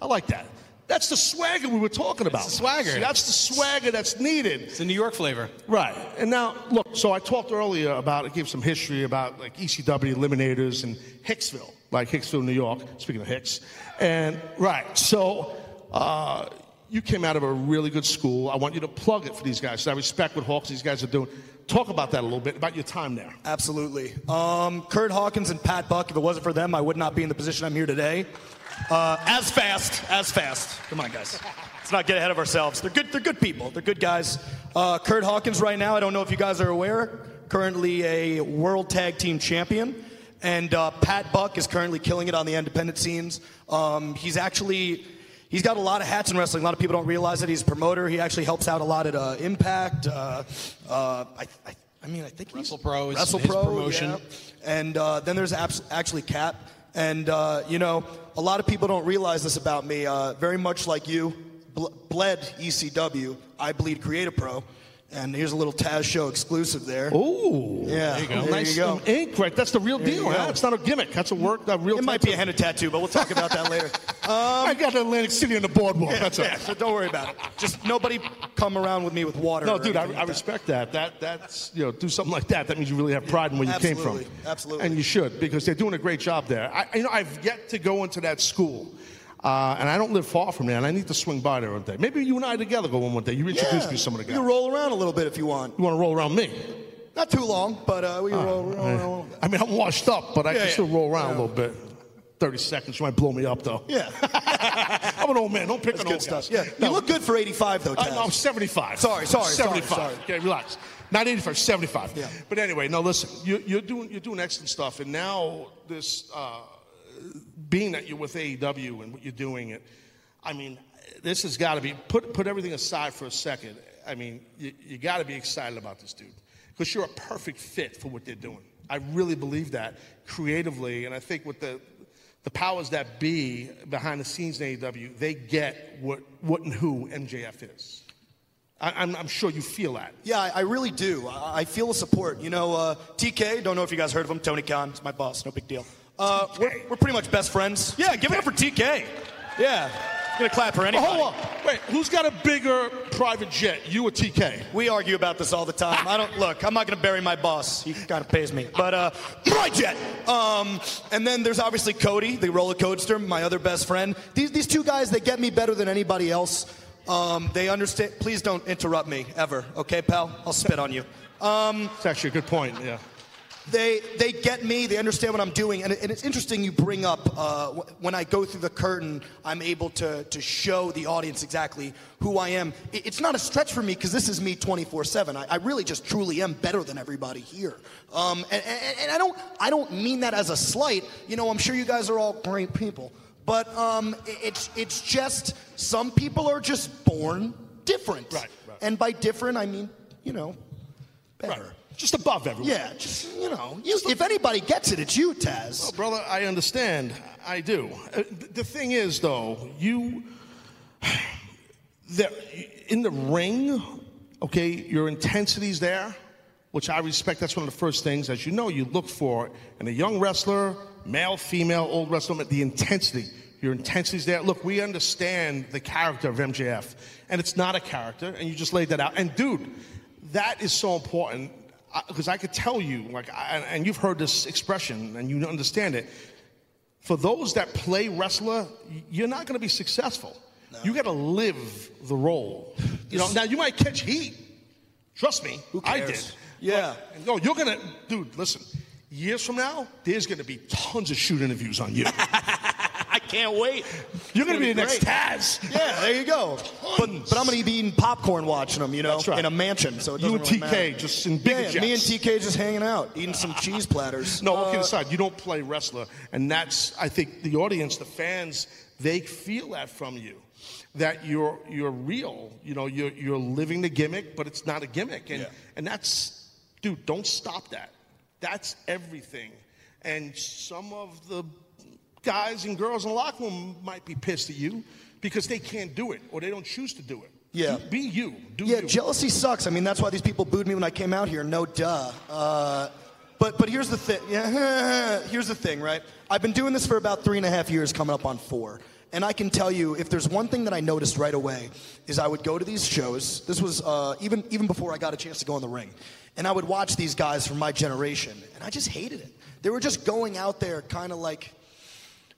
I like that. That's the swagger we were talking about. the swagger. See, that's the swagger that's needed. It's a New York flavor. Right. And now, look, so I talked earlier about, I gave some history about like ECW Eliminators and Hicksville, like Hicksville, New York, speaking of Hicks. And, right, so uh, you came out of a really good school. I want you to plug it for these guys. So I respect what Hawks, these guys are doing. Talk about that a little bit, about your time there. Absolutely. Um, Kurt Hawkins and Pat Buck, if it wasn't for them, I would not be in the position I'm here today. Uh, as fast, as fast. Come on, guys. Let's not get ahead of ourselves. They're good, they're good people. They're good guys. Uh, Kurt Hawkins, right now, I don't know if you guys are aware, currently a world tag team champion. And uh, Pat Buck is currently killing it on the independent scenes. Um, he's actually. He's got a lot of hats in wrestling. A lot of people don't realize it. He's a promoter. He actually helps out a lot at uh, Impact. Uh, uh, I, I, I mean, I think he's WrestlePro is Wrestle his Pro, promotion. yeah. And uh, then there's abs- actually Cap. And, uh, you know, a lot of people don't realize this about me. Uh, very much like you, bl- bled ECW, I bleed Create-A-Pro. And here's a little Taz Show exclusive there. Ooh. Yeah, you go. there nice you go. ink, right? That's the real There deal, huh? It's not a gimmick. That's a work, a real It might be a tattoo. henna tattoo, but we'll talk about that later. I got Atlantic City on the boardwalk. That's yeah, it. so don't worry about it. Just nobody come around with me with water. No, dude, I, anything I like that. respect that. That that's you know, do something like that. That means you really have pride in where you came from. absolutely. And you should because they're doing a great job there. I, you know, I've yet to go into that school, uh, and I don't live far from there, and I need to swing by there one day. Maybe you and I together go one one day. You introduce Yeah, me to some of the You can roll around a little bit if you want. you want to roll around me? Not too long, but uh, we can roll, roll, roll. I mean, I'm washed up, but I Yeah, can yeah. still roll around a little bit. Thirty seconds, you might blow me up though. Yeah. I'm an old man. Don't pick That's on old good guys. stuff. Yeah. No, You look good for 85, though, I, Taz. no, I'm 75. Sorry, sorry, sorry, 75. sorry. Okay, relax. Not 85, 75. Yeah. But anyway, no, listen. You, you're doing you're doing excellent stuff, and now this uh, being that you're with AEW and what you're doing, it. I mean, this has got to be put put everything aside for a second. I mean, you, you got to be excited about this dude because you're a perfect fit for what they're doing. I really believe that creatively, and I think with the the powers that be behind the scenes in AEW, they get what, what and who MJF is. I, I'm, I'm sure you feel that. Yeah, I, I really do. I, I feel the support. You know, uh, TK, don't know if you guys heard of him. Tony Khan, he's my boss, no big deal. Uh, we're, we're pretty much best friends. Yeah, give it up for TK. Yeah, gonna clap for Oh, anybody. hold on. Wait, who's got a bigger private jet, you or TK? We argue about this all the time. I don't look. I'm not going to bury my boss. He kind of pays me, but uh, my jet. Um, and then there's obviously Cody, the roller coaster, my other best friend. These these two guys, they get me better than anybody else. Um, they understand. Please don't interrupt me ever, okay, pal? I'll spit on you. Um, It's actually a good point, yeah. They they get me. They understand what I'm doing, and, it- and it's interesting you bring up uh, when I go through the curtain, I'm able to to show the audience exactly who I am. It- it's not a stretch for me because this is me 24/7. I, I really just truly am better than everybody here, um, and, and, and I don't I don't mean that as a slight. You know, I'm sure you guys are all great people, but um, it- it's it's just some people are just born different, Right, right. and by different I mean you know better. Right. Just above everyone. Yeah, just you know, you, if anybody gets it, it's you, Taz. Well, brother, I understand. I do. Uh, the thing is, though, you, there, in the ring, okay, your intensity's there, which I respect. That's one of the first things, as you know, you look for in a young wrestler, male, female, old wrestler, the intensity. Your intensity's there. Look, we understand the character of MJF, and it's not a character, and you just laid that out. And dude, that is so important because I could tell you, like, I, and you've heard this expression and you understand it. For those that play wrestler, you're not going to be successful. You got to live the role. You know, now you might catch heat. Trust me, I did. Yeah. But, no, you're gonna, dude. Listen, years from now, there's gonna be tons of shoot interviews on you. Can't wait. You're gonna be the next. Taz. Yeah, there you go. But, but I'm going to be eating popcorn watching them, you know, That's right. in a mansion. So You and really TK matter. just in bigger yeah, me and TK just hanging out, eating some cheese platters. No, Uh, aside, you don't play wrestler, and that's I think the audience, the fans, they feel that from you, that you're you're real. You know, you're you're living the gimmick, but it's not a gimmick, and Yeah. and that's, dude, don't stop that. That's everything, and some of the guys and girls in the locker room might be pissed at you because they can't do it or they don't choose to do it. Yeah. Be you. Do Yeah, you. jealousy sucks. I mean, that's why these people booed me when I came out here. No duh. Uh, but but here's the thing. Yeah, here's the thing, right? I've been doing this for about three and a half years, coming up on four. And I can tell you, if there's one thing that I noticed right away, is I would go to these shows. This was uh, even even before I got a chance to go in the ring, and I would watch these guys from my generation, and I just hated it. They were just going out there, kind of like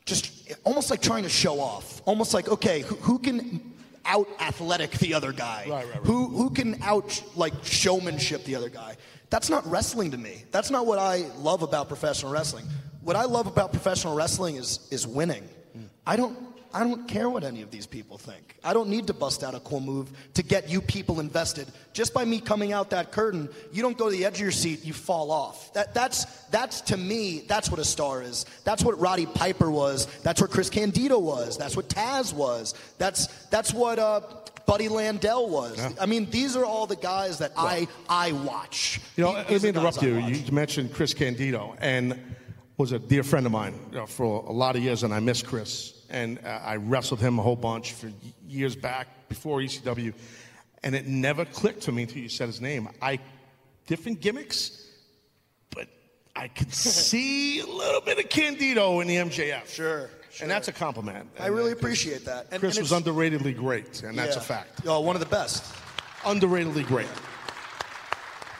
just almost like trying to show off. Almost like, okay, who, who can out athletic the other guy? Right, right, right. Who who can out like showmanship the other guy? That's not wrestling to me. That's not what I love about professional wrestling. What I love about professional wrestling is is winning. Hmm. I don't I don't care what any of these people think. I don't need to bust out a cool move to get you people invested. Just by me coming out that curtain, you don't go to the edge of your seat, you fall off. That, that's, that's to me, that's what a star is. That's what Roddy Piper was. That's what Chris Candido was. That's what Taz was. That's, that's what uh, Buddy Landel was. I mean, these are all the guys that I, I watch. You know, These let me are the guys interrupt you. You mentioned Chris Candido, and was a dear friend of mine you know, for a lot of years, and I miss Chris. And uh, I wrestled him a whole bunch for years back before ECW, and it never clicked to me until you said his name. I different gimmicks, but I could see a little bit of Candido in the MJF. Sure, and that's a compliment. I really appreciate that. And, Chris and was underratedly great, and that's a yeah. fact. Oh, one of the best. Underratedly great.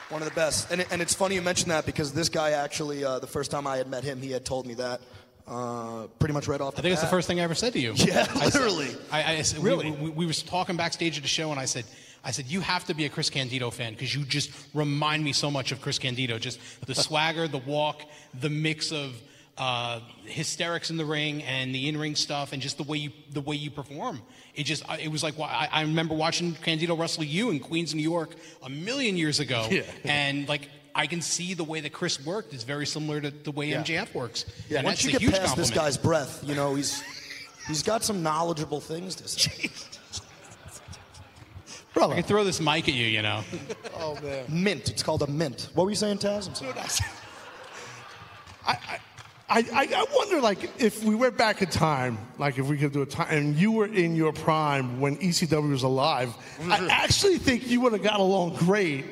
One of the best. And, it, and it's funny you mentioned that because this guy actually, uh, the first time I had met him, he had told me that uh, pretty much right off the I think it's the first thing I ever said to you. Yeah, I said- literally. I, I Really? We, we, we were talking backstage at the show, and I said, I said, you have to be a Chris Candido fan because you just remind me so much of Chris Candido. Just the swagger, the walk, the mix of uh, hysterics in the ring and the in-ring stuff, and just the way you the way you perform. It just it was like I, I remember watching Candido wrestle you in Queens, New York, a million years ago, Yeah. and like. I can see the way that Chris worked is very similar to the way Yeah. MJF works. Yeah, and once you get past this guy's breath, you know, he's he's got some knowledgeable things to say. I can throw this mic at you, you know. Oh man. Mint. It's called a mint. What were you saying, Taz? I, I, I, I, I wonder, like, if we went back in time, like, if we could do a time, and you were in your prime when ECW was alive, I mm-hmm. actually think you would have got along great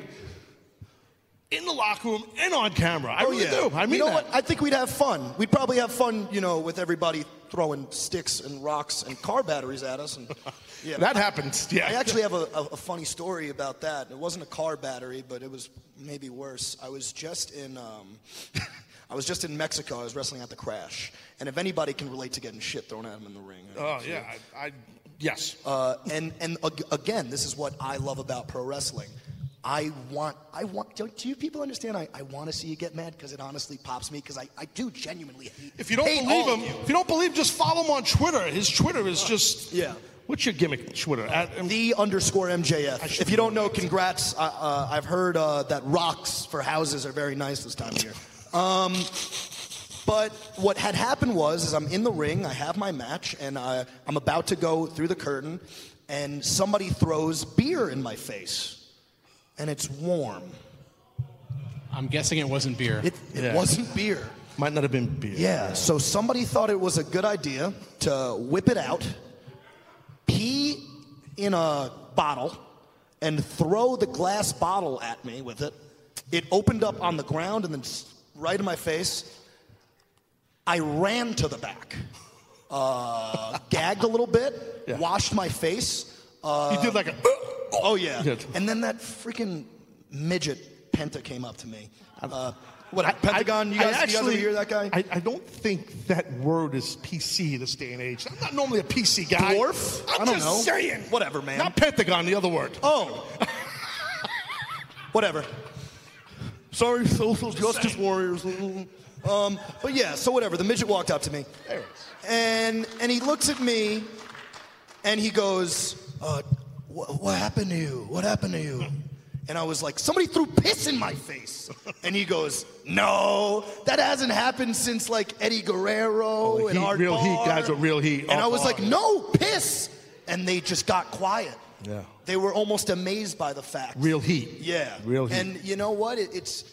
in the locker room and on camera. I oh, really yeah. do. I mean, you know that. what? I think we'd have fun. We'd probably have fun, you know, with everybody throwing sticks and rocks and car batteries at us. And yeah, That happens, yeah. I actually have a, a, a funny story about that. It wasn't a car battery, but it was maybe worse. I was just in. Um, I was just in Mexico. I was wrestling at the Crash, and if anybody can relate to getting shit thrown at them in the ring, Oh, do. yeah. I, I, yes. Uh, and and ag- again, this is what I love about pro wrestling. I want, I want. Do, do you people understand? I, I want to see you get mad because it honestly pops me because I, I do genuinely hate. If you don't hate believe all of him, you. if you don't believe, just follow him on Twitter. His Twitter is just Yeah. What's your gimmick Twitter? At, the underscore MJF. If you don't know, congrats. Uh, uh, I've heard uh, that rocks for houses are very nice this time of year. Um, but what had happened was, is I'm in the ring, I have my match, and uh, I'm about to go through the curtain, and somebody throws beer in my face, and it's warm. I'm guessing it wasn't beer. It, it Yeah. wasn't beer. might not have been beer. Yeah, so somebody thought it was a good idea to whip it out, pee in a bottle, and throw the glass bottle at me with it. It opened up on the ground and then right in my face. I ran to the back, uh, gagged a little bit, Yeah. washed my face. Uh, You did like a. Oh yeah. And then that freaking midget Penta came up to me. Uh, what I- Pentagon? you, I guys, you guys hear that guy? I, I don't think that word is PC this day and age. I'm not normally a PC guy. Dwarf? I'm I don't just know. saying. Whatever, man. Not Pentagon, the other word. Oh. Whatever. Sorry, social justice warriors. Um, but yeah, so whatever. The midget walked up to me. There it And, and he looks at me and he goes, uh, what, what happened to you? What happened to you? And I was like, somebody threw piss in my face. And he goes, no, that hasn't happened since like Eddie Guerrero Oh, and heat, Art real heat, guys with real heat. And I was like, no, piss. And they just got quiet. Yeah. They were almost amazed by the fact. Real heat. Yeah. Real heat. And you know what? It, it's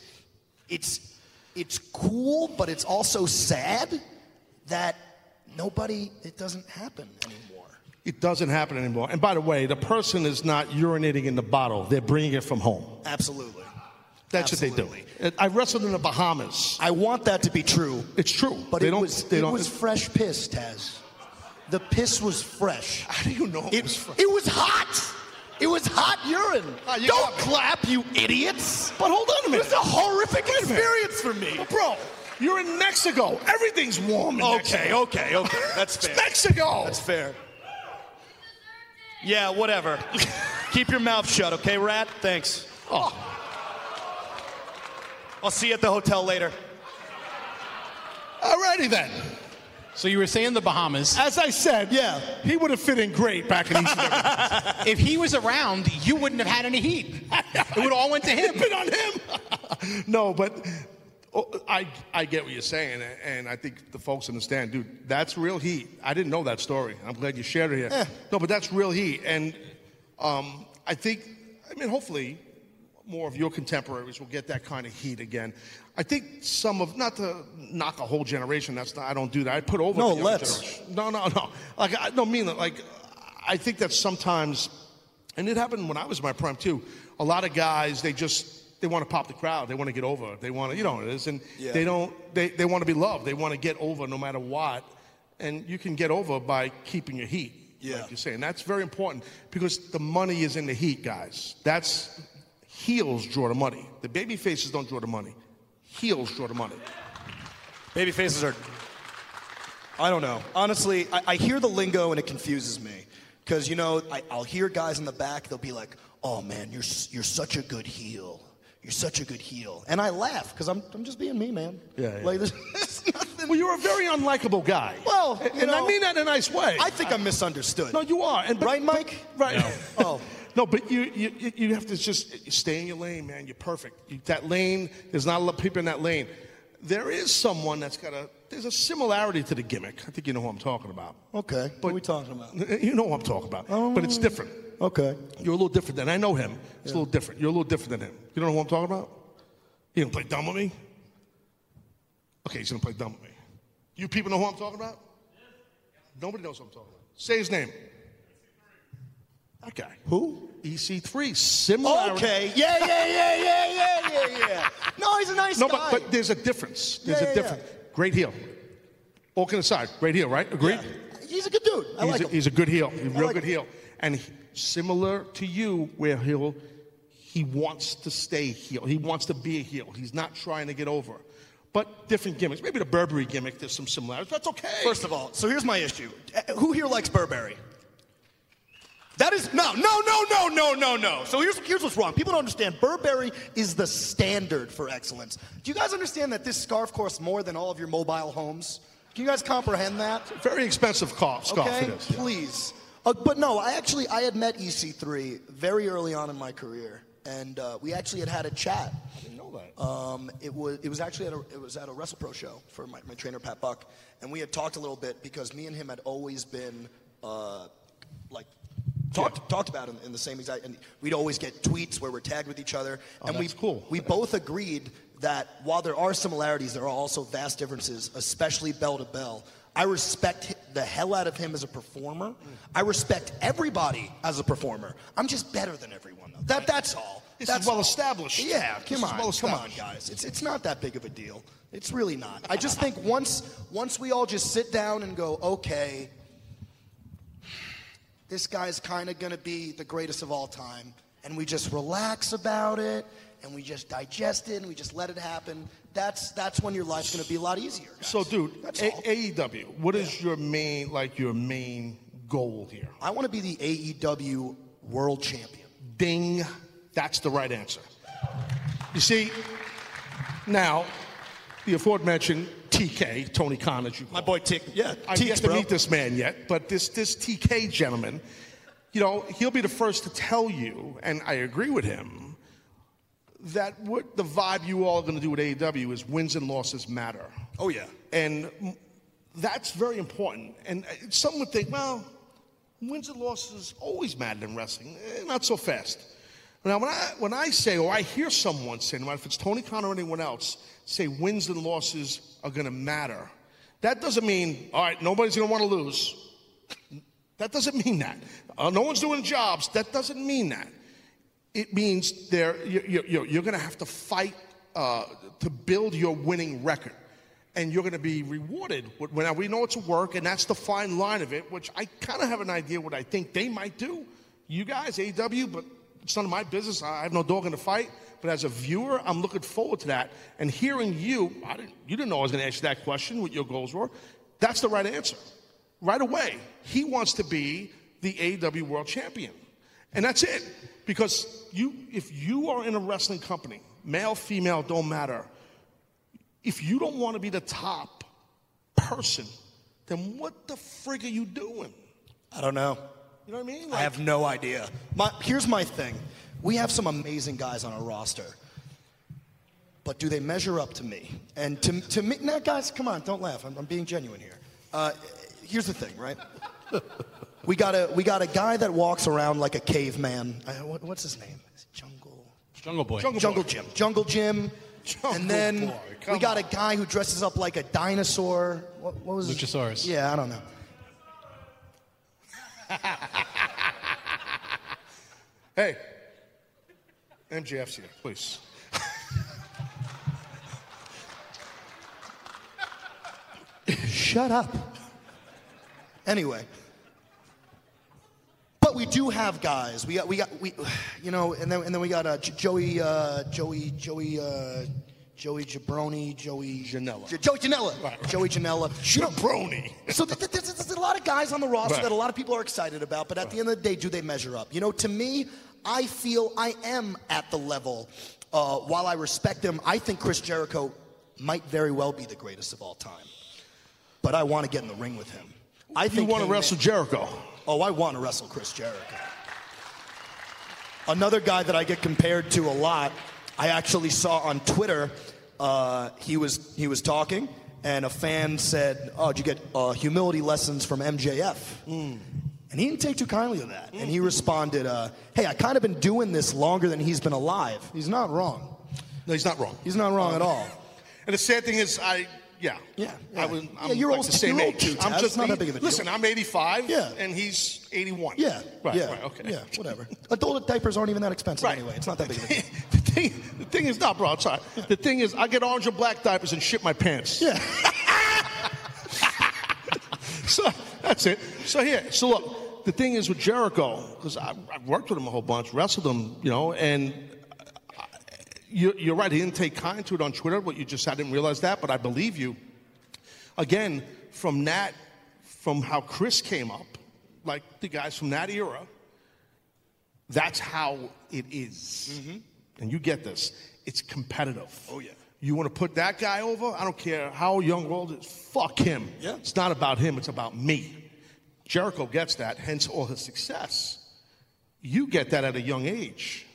it's it's cool, but it's also sad that nobody it doesn't happen anymore. It doesn't happen anymore. And by the way, the person is not urinating in the bottle. They're bringing it from home. Absolutely. That's what Absolutely. they do. I wrestled in the Bahamas. I want that to be true, It's true. but they it was it was fresh piss, Taz. The piss was fresh. how do you know it, It, was fresh? it was hot. It was hot urine. Ah, Don't clap, you idiots. But hold on a minute. It was a horrific Wait a experience for me. But bro, you're in Mexico. Everything's warm in Okay, Mexico. okay, okay. That's It's fair. Mexico. That's fair. Yeah, whatever. Keep your mouth shut, okay, rat? Thanks. Oh. I'll see you at the hotel later. Alrighty then. So you were saying the Bahamas. As I said, Yeah. he would have fit in great back in ECW. If he was around, you wouldn't have had any heat. It would all went to him. Been on him. no, but oh, I I get what you're saying, and I think the folks understand, dude. That's real heat. I didn't know that story. I'm glad you shared it here. No, but that's real heat, and um, I think, I mean, hopefully, more of your contemporaries will get that kind of heat again. I think some of not to knock a whole generation. That's not. I don't do that. I put over. No, let's. generation. No, no, no. Like I don't mean that. Like I think that sometimes, and it happened when I was in my prime too. A lot of guys they just they want to pop the crowd. They want to get over. They want to, you know, it is. and Yeah. they don't. They they want to be loved. They want to get over no matter what. And you can get over by keeping your heat. Yeah. Like you're saying, that's very important because the money is in the heat, guys. That's heels draw the money. The baby faces don't draw the money. Heels draw the money. Baby faces are. I don't know. Honestly, I, I hear the lingo and it confuses me. Because, you know, I, I'll hear guys in the back, they'll be like, oh man, you're, you're such a good heel. You're such a good heel. And I laugh because I'm, I'm just being me, man. Yeah, yeah. Like, there's, there's nothing. Well, you're a very unlikable guy. Well, and, you and I mean that in a nice way. I think I'm misunderstood. No, you are. And but- Right, Mike? Right. Oh. No, but you, you you have to just stay in your lane, man. You're perfect. You, that lane, there's not a lot of people in that lane. There is someone that's got a. There's a similarity to the gimmick. I think you know who I'm talking about. Okay. what are we talking about? You know who I'm talking about. But it's oh. different. Okay. You're a little different than I know him. It's a little different. You're a little different than him. You don't know who I'm talking about? You gonna play dumb with me? Okay, he's gonna play dumb with me. You people know who I'm talking about? Nobody knows who I'm talking about. Say his name. That guy. Who? EC3. Similar. Okay. Yeah, yeah, yeah, yeah, yeah, yeah, yeah. No, he's a nice No, guy. but, but there's a difference. There's Yeah, a yeah, difference. Great heel. All kidding aside, great heel, right? Agreed? he's a good dude. I he's, like a, him. he's a good heel. He's a real like good heel. And he- similar to you, where he'll he wants to stay heel. He wants to be a heel. He's not trying to get over. But different gimmicks. Maybe the Burberry gimmick, there's some similarities. That's okay. First of all, so here's my issue. Who here likes Burberry? That is no, no, no, no, no, no, no. So here's here's what's wrong. People don't understand. Burberry is the standard for excellence. Do you guys understand that this scarf costs more than all of your mobile homes? Can you guys comprehend that? Very expensive scarf, scarf okay, it is. please. Uh, but no, I actually I had met EC3 very early on in my career, and uh, we actually had had a chat. I didn't know that. Um, it was it was actually at a it was at a WrestlePro show for my, my trainer Pat Buck, and we had talked a little bit because me and him had always been uh, like talked talked about in, in the same exact, and we'd always get tweets where we're tagged with each other, Oh, and we cool. we both agreed that while there are similarities, there are also vast differences, especially bell to bell. I respect the hell out of him as a performer. I respect everybody as a performer. I'm just better than everyone. Though. That that's all. This that's is well all. established. Yeah, come is on, well come on, guys. It's it's not that big of a deal. It's really not. I just think once once we all just sit down and go, okay, this guy's kind of going to be the greatest of all time, and we just relax about it, and we just digest it, and we just let it happen. That's that's when your life's going to be a lot easier. guys. So, dude, That's A- all. AEW, what is your main, like, your main goal here? I want to be the AEW World Champion. Ding. That's the right answer. You see, now, the aforementioned TK, Tony Khan, as you call My boy Tick, yeah, I've Teeks, yet to bro. meet this man yet, but this this TK gentleman, you know, he'll be the first to tell you, and I agree with him, that what the vibe you all are going to do with AEW is wins and losses matter, Oh yeah. and that's very important. And uh, some would think, well, wins and losses always matter in wrestling, Eh, not so fast. Now, when I when I say, or I hear someone say, no matter if it's Tony Khan or anyone else, say wins and losses are going to matter, that doesn't mean all right, nobody's going to want to lose. That doesn't mean that. Uh, no one's doing jobs. That doesn't mean that. It means there you're, you're, you're going to have to fight uh, to build your winning record. And you're going to be rewarded. Now, we know it's a work, and that's the fine line of it, which I kind of have an idea what I think they might do. You guys, AEW, but it's none of my business. I have no dog in the fight. But as a viewer, I'm looking forward to that. And hearing you, I didn't, you didn't know I was going to you that question, what your goals were. That's the right answer. Right away, he wants to be the AEW World Champion. And that's it. Because you, if you are in a wrestling company, male, female, don't matter. If you don't want to be the top person, then what the frig are you doing? I don't know. You know what I mean? I have no idea. My, here's my thing. We have some amazing guys on our roster. But do they measure up to me? And to, to me, now guys, come on, don't laugh. I'm, I'm being genuine here. Uh, here's the thing, right? We got a we got a guy that walks around like a caveman. Uh, what, what's his name? Is Jungle. Jungle Boy. Jungle Jungle Boy. Jim. Jungle Jim. Jungle and then Boy, we got on. a guy who dresses up like a dinosaur. What, what was his- Luchasaurus. Yeah, I don't know. Hey, MJF's here, please. Shut up. Anyway. But we do have guys. We got, we got, we, you know, and then, and then we got uh, Joey, uh, Joey, Joey, uh, Joey Jabroni, Joey Janela, J- Joey Janela, Right. Joey Janela, Jabroni. so th- th- th- there's a lot of guys on the roster Right. that a lot of people are excited about, but at the end of the day, do they measure up? You know, to me, I feel I am at the level. Uh, while I respect them, I think Chris Jericho might very well be the greatest of all time. But I want to get in the ring with him. I think You want to wrestle Jericho? Oh, I want to wrestle Chris Jericho. Another guy that I get compared to a lot, I actually saw on Twitter. Uh, he was he was talking, and a fan said, "Oh, did you get uh, humility lessons from MJF?" And he didn't take too kindly to that. And he responded, uh, "Hey, I kind of been doing this longer than he's been alive. He's not wrong. No, he's not wrong. He's not wrong at all." And the sad thing is, I, Yeah. Yeah, I was, I'm Yeah, you're like old- the same you're old age. too, I'm just Not that big of a deal. Listen, I'm 85. Yeah. And he's 81. Yeah. Right. yeah. Right. Okay. Yeah. Whatever. Adult diapers aren't even that expensive Right. anyway. It's not that big of a deal. the thing, the thing is, not, bro. I'm sorry. The thing is, I get orange and black diapers and shit my pants. Yeah. so that's it. So here, so look, the thing is with Jericho, because I've worked with him a whole bunch, wrestled him, you know, and you're, you're right. He didn't take kind to it on Twitter, but you just I didn't realize that. But I believe you. Again, from that, from how Chris came up, like the guys from that era, that's how it is. Mm-hmm. And you get this. It's competitive. Oh yeah. You want to put that guy over? I don't care how young or old is. Fuck him. Yeah. It's not about him. It's about me. Jericho gets that, hence all his success. You get that at a young age.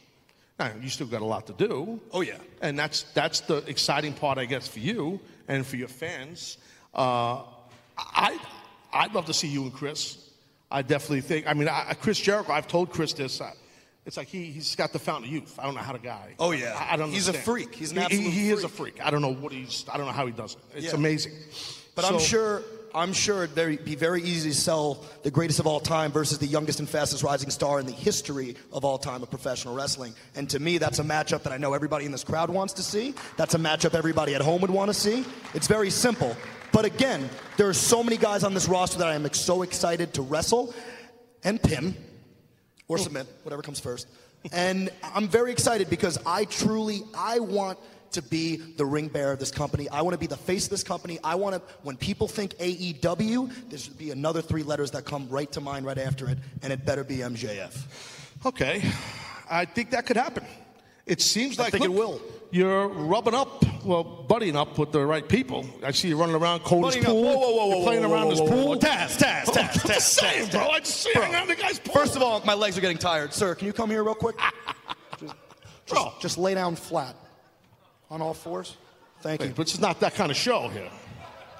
Now, you still got a lot to do. Oh, yeah. And that's that's the exciting part, I guess, for you and for your fans. Uh, I I'd love to see you and Chris. I definitely think. I mean, I, Chris Jericho. I've told Chris this. Uh, it's like he he's got the fountain of youth. I don't know how to guy. Oh, yeah. I, I don't. He's a freak. He's an He- he, absolute he is a freak. freak. I don't know what he's. I don't know how he does it. It's Yeah. amazing. But I'm sure I'm sure it'd be very easy to sell the greatest of all time versus the youngest and fastest rising star in the history of all time of professional wrestling. And to me, that's a matchup that I know everybody in this crowd wants to see. That's a matchup everybody at home would want to see. It's very simple. But again, there are so many guys on this roster that I am so excited to wrestle and pin or oh. submit, whatever comes first. And I'm very excited because I truly I want to be the ring bearer of this company. I want to be the face of this company. I want to when people think AEW, there should be another three letters that come right to mind right after it, and it better be MJF. Okay, I think that could happen. It seems I like think it will. You're rubbing up, well, buddying up with the right people. I see you running around Cody's Buddying up. pool. Whoa, whoa, whoa, You're whoa, playing whoa, around whoa, his whoa, pool. whoa. Taz, Taz, Oh, Taz, just Taz, saying, Taz, bro. I just see you Bro. hanging out in the guy's pool. First of all, my legs are getting tired. Sir, can you come here real quick? Just, just, just lay down flat on all fours. Thank you. but it's not that kind of show here.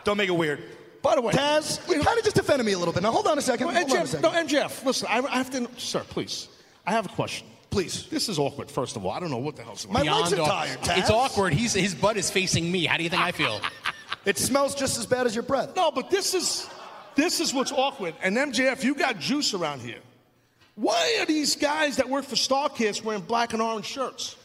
Don't make it weird. By the way, Taz, you kind of just defended me a little bit. Now hold on a second. No, Hold on a MJF, second. no, MJF, listen, I, I have to, sir, please. I have a question. Please. This is awkward, first of all. I don't know what the hell's going on. My legs are tired. Taz. It's awkward. He's his butt is facing me. How do you think I feel? It smells just as bad as your breath. No, but this is this is what's awkward. And MJF, you got juice around here. Why are these guys that work for Starrcast wearing black and orange shirts?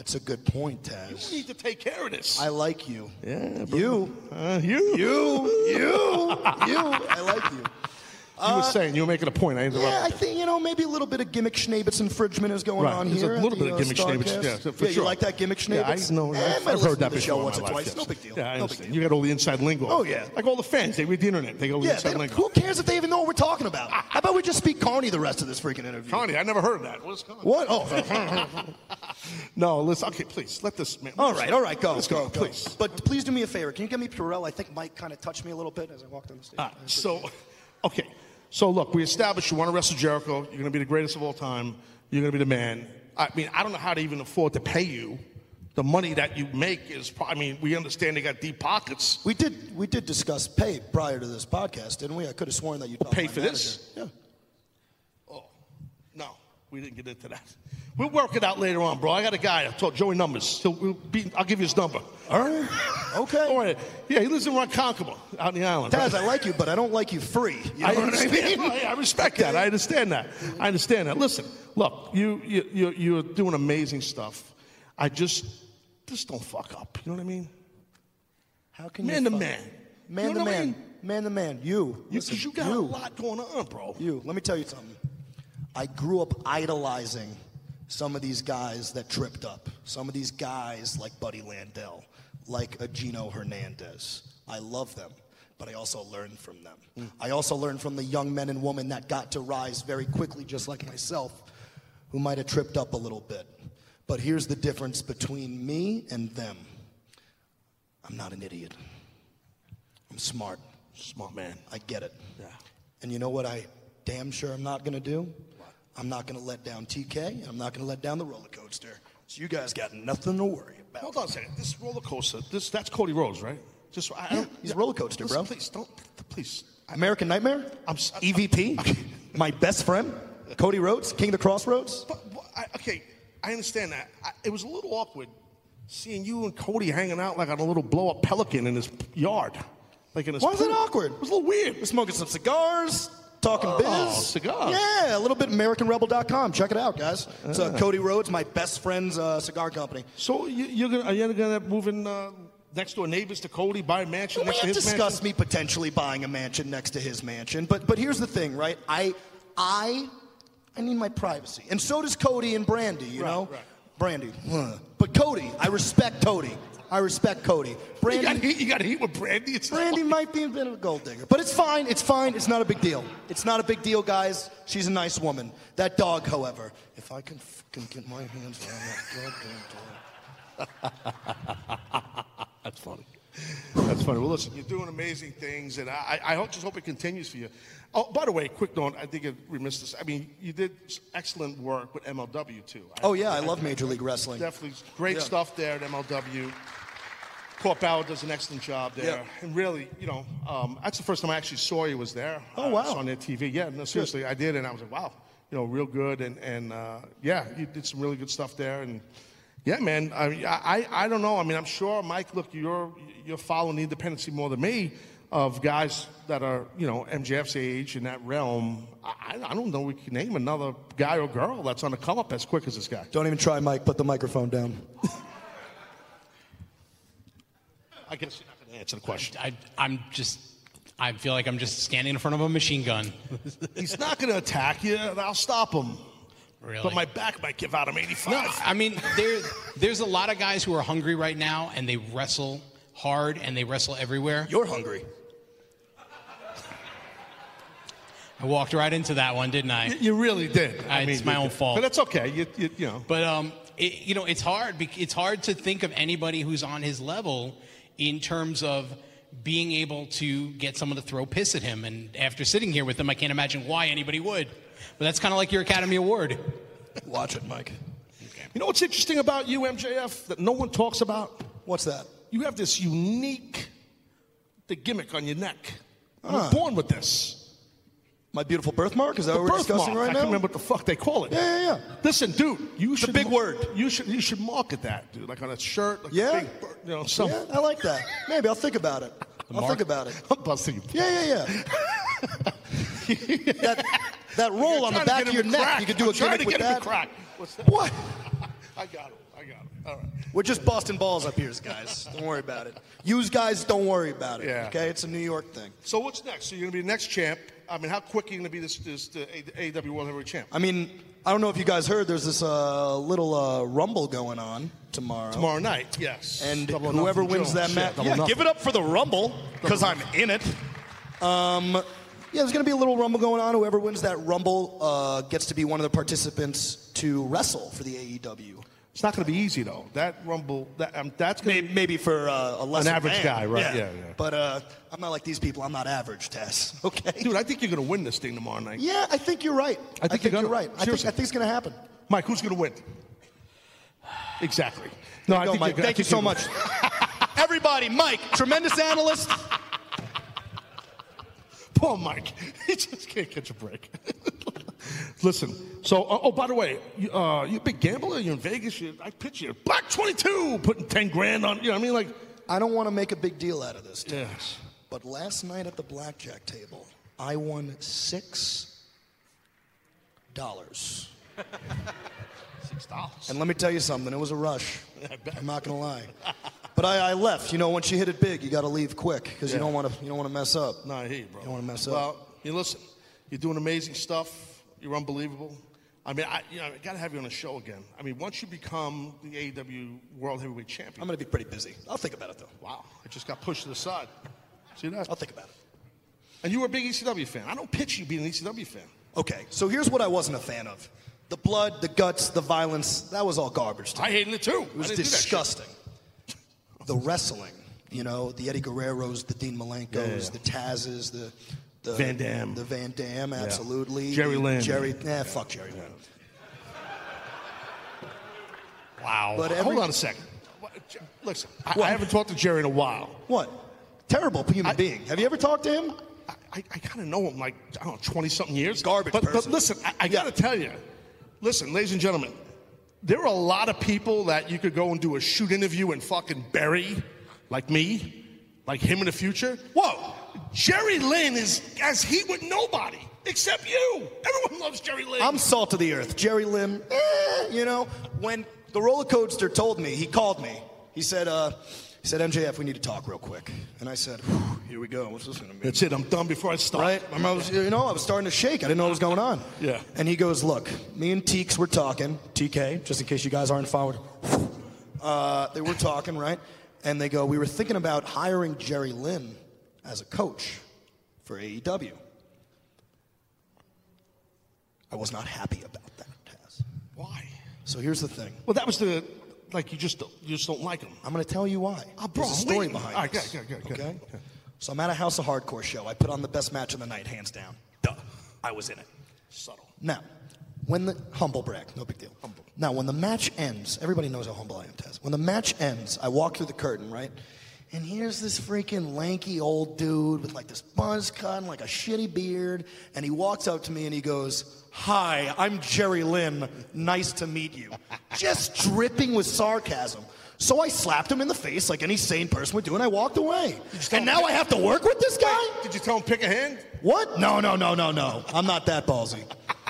That's a good point, You Taz. need to take care of this. I like you. yeah, You. Uh, you. You. You. You. I like you. You were saying you were making a point. I interrupted. Yeah, I think, you know, maybe a little bit of gimmick schnabitz infringement is going Right. on There's here. a at little the, bit of uh, gimmick schnabitz. Starrcast. Yeah, for yeah, you sure. like that gimmick Yeah, I schnabitz? know. Eh, I've, might I've listen heard to that the before. show in once my or life, twice. yes. No big deal. Yeah, I no big understand. deal. You got all the inside lingo. Oh, yeah. Like all the fans, they read the internet. They got all the Yeah, inside they- lingo. who cares if they even know what we're talking about? How about we just speak Carney the rest of this freaking interview? Connie, I never heard of that. What's Connie? What? Oh, No, listen. Okay, please let this man. all right, all right, go, Let's go, go, go. please. But please do me a favor. Can you get me Purell? I think Mike kind of touched me a little bit as I walked on the stage. All right, so, okay. So look, we established you want to wrestle Jericho. You're going to be the greatest of all time. You're going to be the man. I mean, I don't know how to even afford to pay you. The money that you make is. I mean, we understand they got deep pockets. We did we did discuss pay prior to this podcast, didn't we? I could have sworn that you talked about it. Pay for this? Yeah. Oh, no, we didn't get into that. We'll work it out later on, bro. I got a guy. I told Joey Numbers. He'll, we'll be, I'll give you his number. All right. Okay. All right. Yeah, he lives in Ronkonkoma, out in the island. Taz, I like you, but I don't like you free. You know I what I mean? I, I respect that. I understand that. I understand that. Listen, look, you, you, you, you're doing amazing stuff. I just, just don't fuck up. You know what I mean? How can Man you to fuck- man. Man You to know I man. mean? Man to man. You. You, Listen, you got a lot going on, bro. You. Let me tell you something. I grew up idolizing some of these guys that tripped up. Some of these guys like Buddy Landel, like a Gino Hernandez. I love them, but I also learned from them. Mm. I also learned from the young men and women that got to rise very quickly, just like myself, who might have tripped up a little bit. But here's the difference between me and them I'm not an idiot. I'm smart. Smart man. I get it. Yeah. And you know what I damn sure I'm not to do? I'm not going to let down TK. and I'm not going to let down the roller coaster. So you guys got nothing to worry about. Hold on a second. This roller coaster, this, that's Cody Rhodes, right? Just, I, I don't, he's a roller coaster, listen, bro. Please, don't, please. American Nightmare? I'm s- EVP? My best friend? Cody Rhodes? King of the Crossroads? But, but I, okay, I understand that. I, it was a little awkward seeing you and Cody hanging out like on a little blow up pelican in his yard. Like in his Why is that awkward? It was a little weird. We're smoking some cigars, talking biz. Oh, cigars. Yeah, a little bit AmericanRebel.com. Check it out, guys. It's uh, Cody Rhodes, my best friend's uh, cigar company. So you, you're gonna are you gonna move in uh, next door neighbors to Cody, buy a mansion We next to his discussed mansion? me potentially buying a mansion next to his mansion, but but here's the thing, right? I I I need my privacy, and so does Cody and Brandi. You Right, know, right. Brandi. But Cody, I respect Cody. I respect Cody. You got heat. You got heat with Brandi. It's Brandi might be a bit of a gold digger, but it's fine. It's fine. It's not a big deal. It's not a big deal, guys. She's a nice woman. That dog, however, if I can fucking get my hands around that goddamn dog. That's funny. That's funny. Well, listen, you're doing amazing things, and I, I hope, just hope it continues for you. Oh, by the way, quick note. I think we missed this. I mean, you did excellent work with MLW too. Oh yeah, I love Major League Wrestling. Definitely great Yeah. stuff there at MLW. Court Bauer does an excellent job there. Yeah. And really, you know, um, that's the first time I actually saw you was there. Oh, Uh, wow. I on their TV. Yeah, no, seriously, I did, and I was like, wow, you know, real good. And, and uh, yeah, you did some really good stuff there. And yeah, man, I, I, I I don't know. I mean, I'm sure, Mike, look, you're, you're following the independency more than me of guys that are, you know, MJF's age in that realm. I, I don't know we can name another guy or girl that's on the come up as quick as this guy. Don't even try, Mike. Put the microphone down. I guess you're not going to answer the question. I, I'm just, I feel like I'm just standing in front of a machine gun. He's not going to attack you. I'll stop him. Really? But my back might give out him 85. No, I mean there, there's a lot of guys who are hungry right now, and they wrestle hard and they wrestle everywhere. You're hungry. I walked right into that one, didn't I? You- You really did. Uh, it's my own did. fault. But that's okay. You, you, you know. But um, it, you know, it's hard. It's hard to think of anybody who's on his level in terms of being able to get someone to throw piss at him. And after sitting here with him, I can't imagine why anybody would. But that's kind of like your Academy Award. Watch it, Mike. You know what's interesting about you, MJF, that no one talks about? What's that? You have this unique the gimmick on your neck. You Ah. born with this. My beautiful birthmark? Is that The what we're discussing birthmark. right I now? I can't remember what the fuck they call it. Yeah, yeah, yeah. Listen, dude, you should big ma- word. You should you should market that, dude, like on a shirt, like Yeah? a big, you know, some. Yeah, I like that. Maybe I'll think about it. I'll think about it. I'm busting you. Yeah, yeah, yeah. that, that roll on the back of your neck, crack. you could do I'm a gimmick with that. that? What? I got him. I got him. All right. We're just busting balls up here, guys. Don't worry about it. Use guys, don't worry about it. Yeah. Okay, it's a New York thing. So what's next? So you're gonna be the next champ. I mean, how quick are you gonna be this this the AEW World Heavyweight Champ? I mean, I don't know if you guys heard. There's this uh, little uh, rumble going on tomorrow. Tomorrow night, yes. And Double whoever wins Joe. that match, double yeah, give it up for the rumble because I'm in it. Um, yeah, there's going to be a little rumble going on. Whoever wins that rumble uh, gets to be one of the participants to wrestle for the AEW. It's not gonna be easy though. That Rumble, that um, that's gonna Maybe, maybe for uh, a an average man. guy, right? Yeah, yeah. But uh, I'm not like these people. I'm not average, Tess. Okay. Dude, I think you're gonna win this thing tomorrow night. Yeah, I think you're right. I think you're you're, gonna. right. I think, I think it's going to happen. Mike, who's gonna win? Exactly. No, I Go, think Mike. you're- I Thank you think so you're much. Everybody, Mike, tremendous analyst. Poor Mike. He just can't catch a break. Listen, so, oh, oh, by the way, you, uh, you a big gambler? You're in Vegas? You, I pitch you. Black 22, putting 10 grand on, you know what I mean? Like, I don't want to make a big deal out of this. Yes. But last night at the blackjack table, I won six dollars. six dollars. And let me tell you something, it was a rush. I'm not gonna lie. But I, I left. You know, once you hit it big, you got to leave quick because you don't want to. You don't want to mess up. No, I hear you, bro. You don't wanna mess up. Well, you listen, you're doing amazing stuff. You're unbelievable. I mean, I, you know, I got to have you on the show again. I mean, once you become the AEW World Heavyweight Champion, I'm gonna be pretty busy. I'll think about it though. wow, I just got pushed to the side. See that? I'll think about it. And you were a big ECW fan. I don't pitch you being an ECW fan. Okay, so here's what I wasn't a fan of: the blood, the guts, the violence. That was all garbage to me. I hated it too. It was I didn't do that shit. disgusting. The wrestling, you know, the Eddie Guerreros, the Dean Malenkos, Yeah, yeah, yeah. the Tazes, the, the Van Dam. the Van Dam, absolutely. Jerry The- Lynn. Jerry, nah, fuck Jerry Lynn. Wow. But every, Hold on a second. What- Listen, I, What? I haven't talked to Jerry in a while. What? Terrible human being. Have you ever talked to him? I, I, I kind of know him like, I don't know, 20 something years. Garbage But, but listen, I, I got to tell you, listen, ladies and gentlemen, there are a lot of people that you could go and do a shoot interview and fucking bury, like me, like him in the future. Whoa, Jerry Lynn is as heat with nobody except you. Everyone loves Jerry Lynn. I'm salt of the earth. Jerry Lynn, eh, you know, when the roller coaster told me, he called me. He said, uh, he said, MJF, we need to talk real quick. And I said, here we go. What's this going to mean? That's it. I'm done before I start. Right? I, was, you know, I was starting to shake. I didn't know what was going on. Yeah. And he goes, look, me and Teeks were talking, TK, just in case you guys aren't followed. Uh, they were talking, right? And they go, we were thinking about hiring Jerry Lynn as a coach for AEW. I was not happy about that, Taz. Why? So here's the thing. Well, that was the like you just don't- you just don't like them. I'm going to tell you why. Ah, bro, There's a story behind All right, this. good, good, good, good. Okay? So I'm at a House of Hardcore show. I put on the best match of the night, hands down. Duh. I was in it. Subtle. Now, when the humble brag, no big deal. Humble. Now, when the match ends, everybody knows how humble I am, Taz. When the match ends, I walk through the curtain, right? And here's this freaking lanky old dude with like this buzz cut and like a shitty beard. And he walks up to me and he goes, Hi, I'm Jerry Lynn. Nice to meet you. Just dripping with sarcasm. So I slapped him in the face like any sane person would do, and I walked away. And now I have to work with this guy? Did you tell him pick a hand? What? No, no, no, no, no. I'm not that ballsy.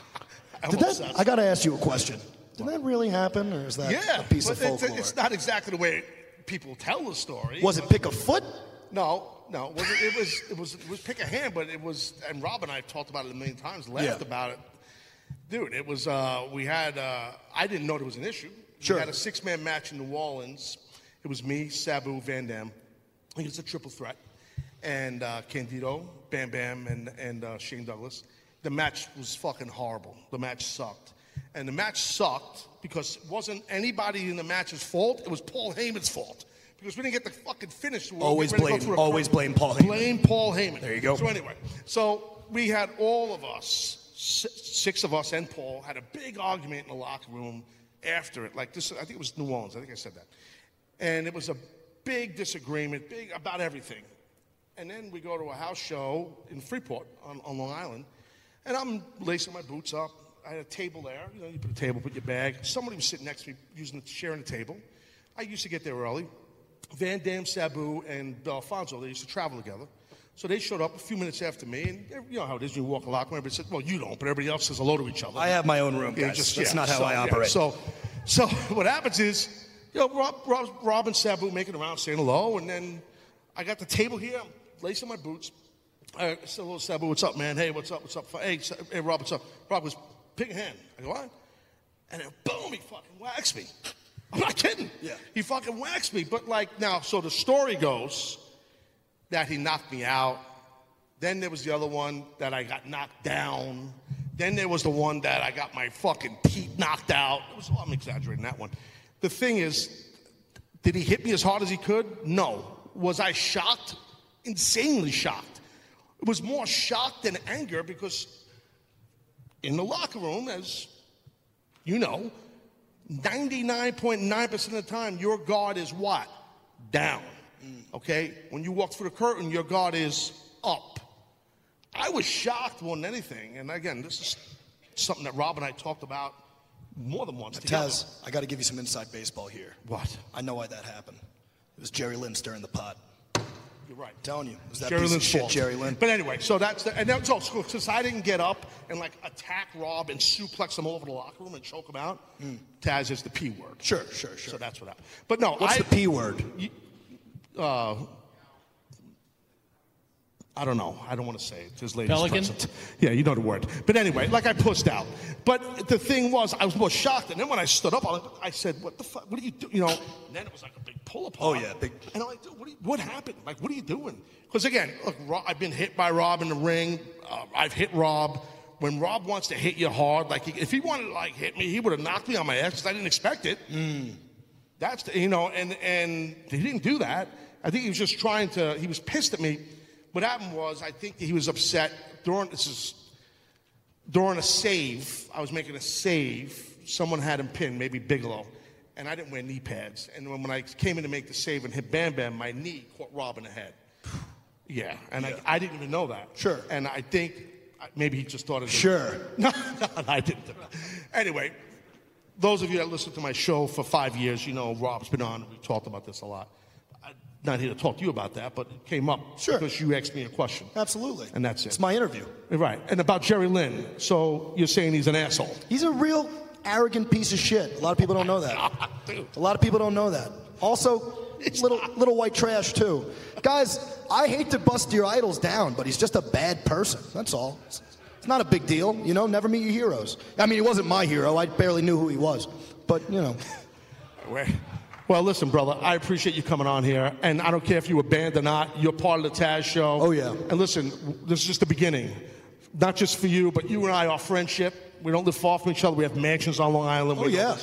Did that, I got to ask you a question. Did that really happen, or is that yeah, a piece of it's, folklore? it's not exactly the way people tell the story. Was it pick a foot? No, no. It, wasn't, it was it was it was pick a hand, but it was. And Rob and I talked about it a million times, laughed Yeah. about it. Dude, it was. Uh, we had. Uh, I didn't know there was an issue. Sure. We had a six-man match in New Orleans. It was me, Sabu, Van Dam. I think it's a triple threat, and uh, Candido, Bam Bam, and and uh, Shane Douglas. The match was fucking horrible. The match sucked, and the match sucked because it wasn't anybody in the match's fault. It was Paul Heyman's fault because we didn't get the fucking finish. We Always getting ready to blame- go through a always blame Paul Heyman. Blame Paul Heyman. There you go. So anyway, so we had all of us, six of us and Paul, had a big argument in the locker room after it. Like this, I think it was New Orleans. I think I said that, and it was a big disagreement, big about everything. And then we go to a house show in Freeport on, on Long Island, and I'm lacing my boots up. I had a table there. You know, you put a table, put your bag. Somebody was sitting next to me, using the sharing the table. I used to get there early. Van Dam, Sabu, and Alfonso, they used to travel together. So they showed up a few minutes after me, and you know how it is when you walk a locker room. Everybody said, "Well, you don't," but everybody else says hello to each other. I have my own room, Yeah, guys. That's not how so, I yeah, operate. So, so what happens is, you know, Rob, Rob, Rob and Sabu making around saying hello, and then I got the table here, I'm lacing my boots. I said hello, Sabu, what's up, man? Hey, what's up? What's up? Hey, hey, Rob, what's up? Rob was pick a hand. I go, what? And then boom, he fucking whacks me. I'm not kidding. Yeah. He fucking whacks me. But like now, so the story goes that he knocked me out. Then there was the other one that I got knocked down. Then there was the one that I got my fucking teeth knocked out. It was, I'm exaggerating that one. The thing is, did he hit me as hard as he could? No. Was I shocked? Insanely shocked. It was more shocked than anger because in the locker room, as you know, 99.9% of the time, your guard is what? Down. Mm. Okay? When you walk through the curtain, your guard is up. I was shocked more than anything. And again, this is something that Rob and I talked about more than once. together. Taz, I got to give you some inside baseball here. What? I know why that happened. It was Jerry Lynn stirring the pot. You're right. telling you, it was that Jerry piece Lynn's of shit, fault. Jerry Lynn. But anyway, so that's the, and that's all. So since I didn't get up and like attack Rob and suplex him all over the locker room and choke him out, Taz is the P word. Hmm. Sure, sure, sure. So that's what happened. But no, What's I, the P word? uh, I don't know. I don't want to say it. There's ladies Pelican? present. Yeah, you know the word. But anyway, like I pushed out. But the thing was, I was more shocked. And then when I stood up, I, I said, "What the fuck? What are you doing?" You know. And then it was like a big pull apart. Oh, yeah, big- And I'm like, Dude, what, are you, what happened? Like, what are you doing? Because again, look, Rob, I've been hit by Rob in the ring. Uh, I've hit Rob. When Rob wants to hit you hard, like he, if he wanted to like hit me, he would have knocked me on my ass because I didn't expect it. That's the, you know, and and he didn't do that. I think he was just trying to. He was pissed at me. What happened was, I think he was upset during this is during a save. I was making a save. Someone had him pinned, maybe Bigelow, and I didn't wear knee pads. And when, when I came in to make the save and hit Bam Bam, my knee caught Rob in the head. Yeah, and I, I didn't even know that. Sure. And I think maybe he just thought it. Sure. no, no, I didn't. Anyway, those of you that listen to my show for five years, you know Rob's been on. We've talked about this a lot. Not here to talk to you about that, but it came up Sure. because you asked me a question. Absolutely. And that's it. It's my interview. Right. And about Jerry Lynn. So you're saying he's an asshole. He's a real arrogant piece of shit. A lot of people don't know that. A lot of people don't know that. Also, little little white trash too. Guys, I hate to bust your idols down, but he's just a bad person. That's all. It's, it's not a big deal, you know. Never meet your heroes. I mean, he wasn't my hero. I barely knew who he was, but you know. Well, listen, brother, I appreciate you coming on here. And I don't care if you were banned or not, you're part of the Taz show. Oh, yeah. And listen, this is just the beginning. Not just for you, but you and I, our friendship. We don't live far from each other. We have mansions on Long Island. Oh, We yeah.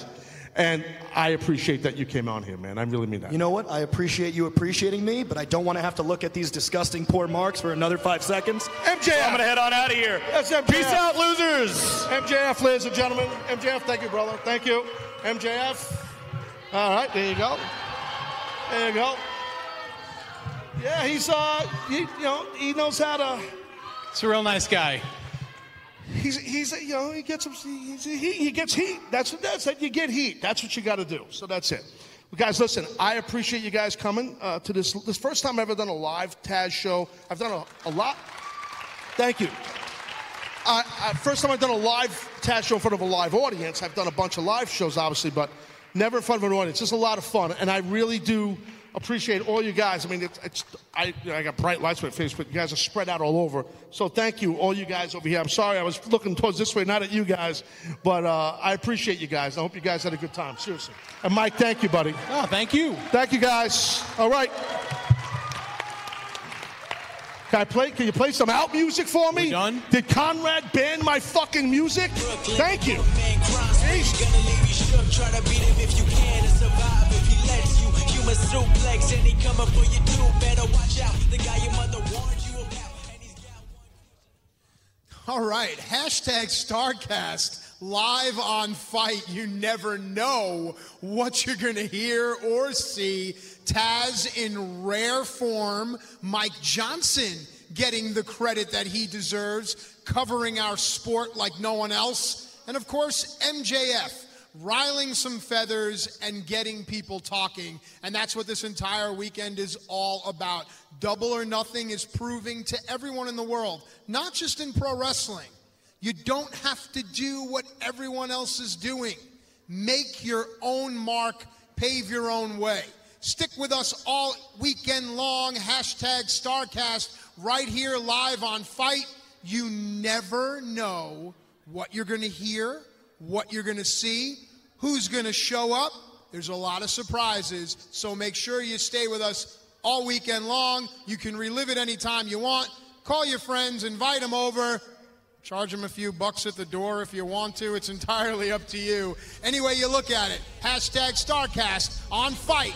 And I appreciate that you came on here, man. I really mean that. You know what? I appreciate you appreciating me, but I don't want to have to look at these disgusting poor marks for another five seconds. MJF. I'm gonna head on out of here. That's MJF. Peace out, losers. MJF, ladies and gentlemen. MJF, thank you, brother. Thank you. MJF. All right, there you go. There you go. Yeah, he's uh, he, you know, he knows how to. It's a real nice guy. He's he's you know he gets he's, he he gets heat. That's what that's it. You get heat. That's what you got to do. So that's it. Well, guys, listen. I appreciate you guys coming uh, to this. This first time I've ever done a live Taz show. I've done a, a lot. Thank you. Uh, uh, first time I've done a live Taz show in front of a live audience. I've done a bunch of live shows, obviously, but never in front of an audience. It's a lot of fun, and I really do appreciate all you guys. I mean, it's, it's I, you know, I got bright lights on my face, but you guys are spread out all over. So thank you, all you guys over here. I'm sorry I was looking towards this way, not at you guys, but uh, I appreciate you guys. I hope you guys had a good time. Seriously. And Mike, thank you, buddy. Oh, thank you. Thank you, guys. All right. Can I play? Can you play some out music for me? We done? Did Conrad ban my fucking music? Thank you. Man crimes, Jeez. gonna leave you shook. Try to beat him if you can to survive. If he lets you, human suplex, and he coming for you too. Better watch out. The guy your mother warned you about, and he's got one. All right, hashtag Starrcast live on FITE. You never know what you're going to hear or see. Taz in rare form, Mike Johnson getting the credit that he deserves, covering our sport like no one else, and of course, MJF riling some feathers and getting people talking. And that's what this entire weekend is all about. Double or Nothing is proving to everyone in the world, not just in pro wrestling, you don't have to do what everyone else is doing. Make your own mark, pave your own way. Stick with us all weekend long. Hashtag Starrcast right here live on FITE. You never know what you're going to hear, what you're going to see, who's going to show up. There's a lot of surprises, so make sure you stay with us all weekend long. You can relive it anytime you want. Call your friends, invite them over. Charge them a few bucks at the door if you want to. It's entirely up to you. Any way you look at it, hashtag Starrcast on FITE.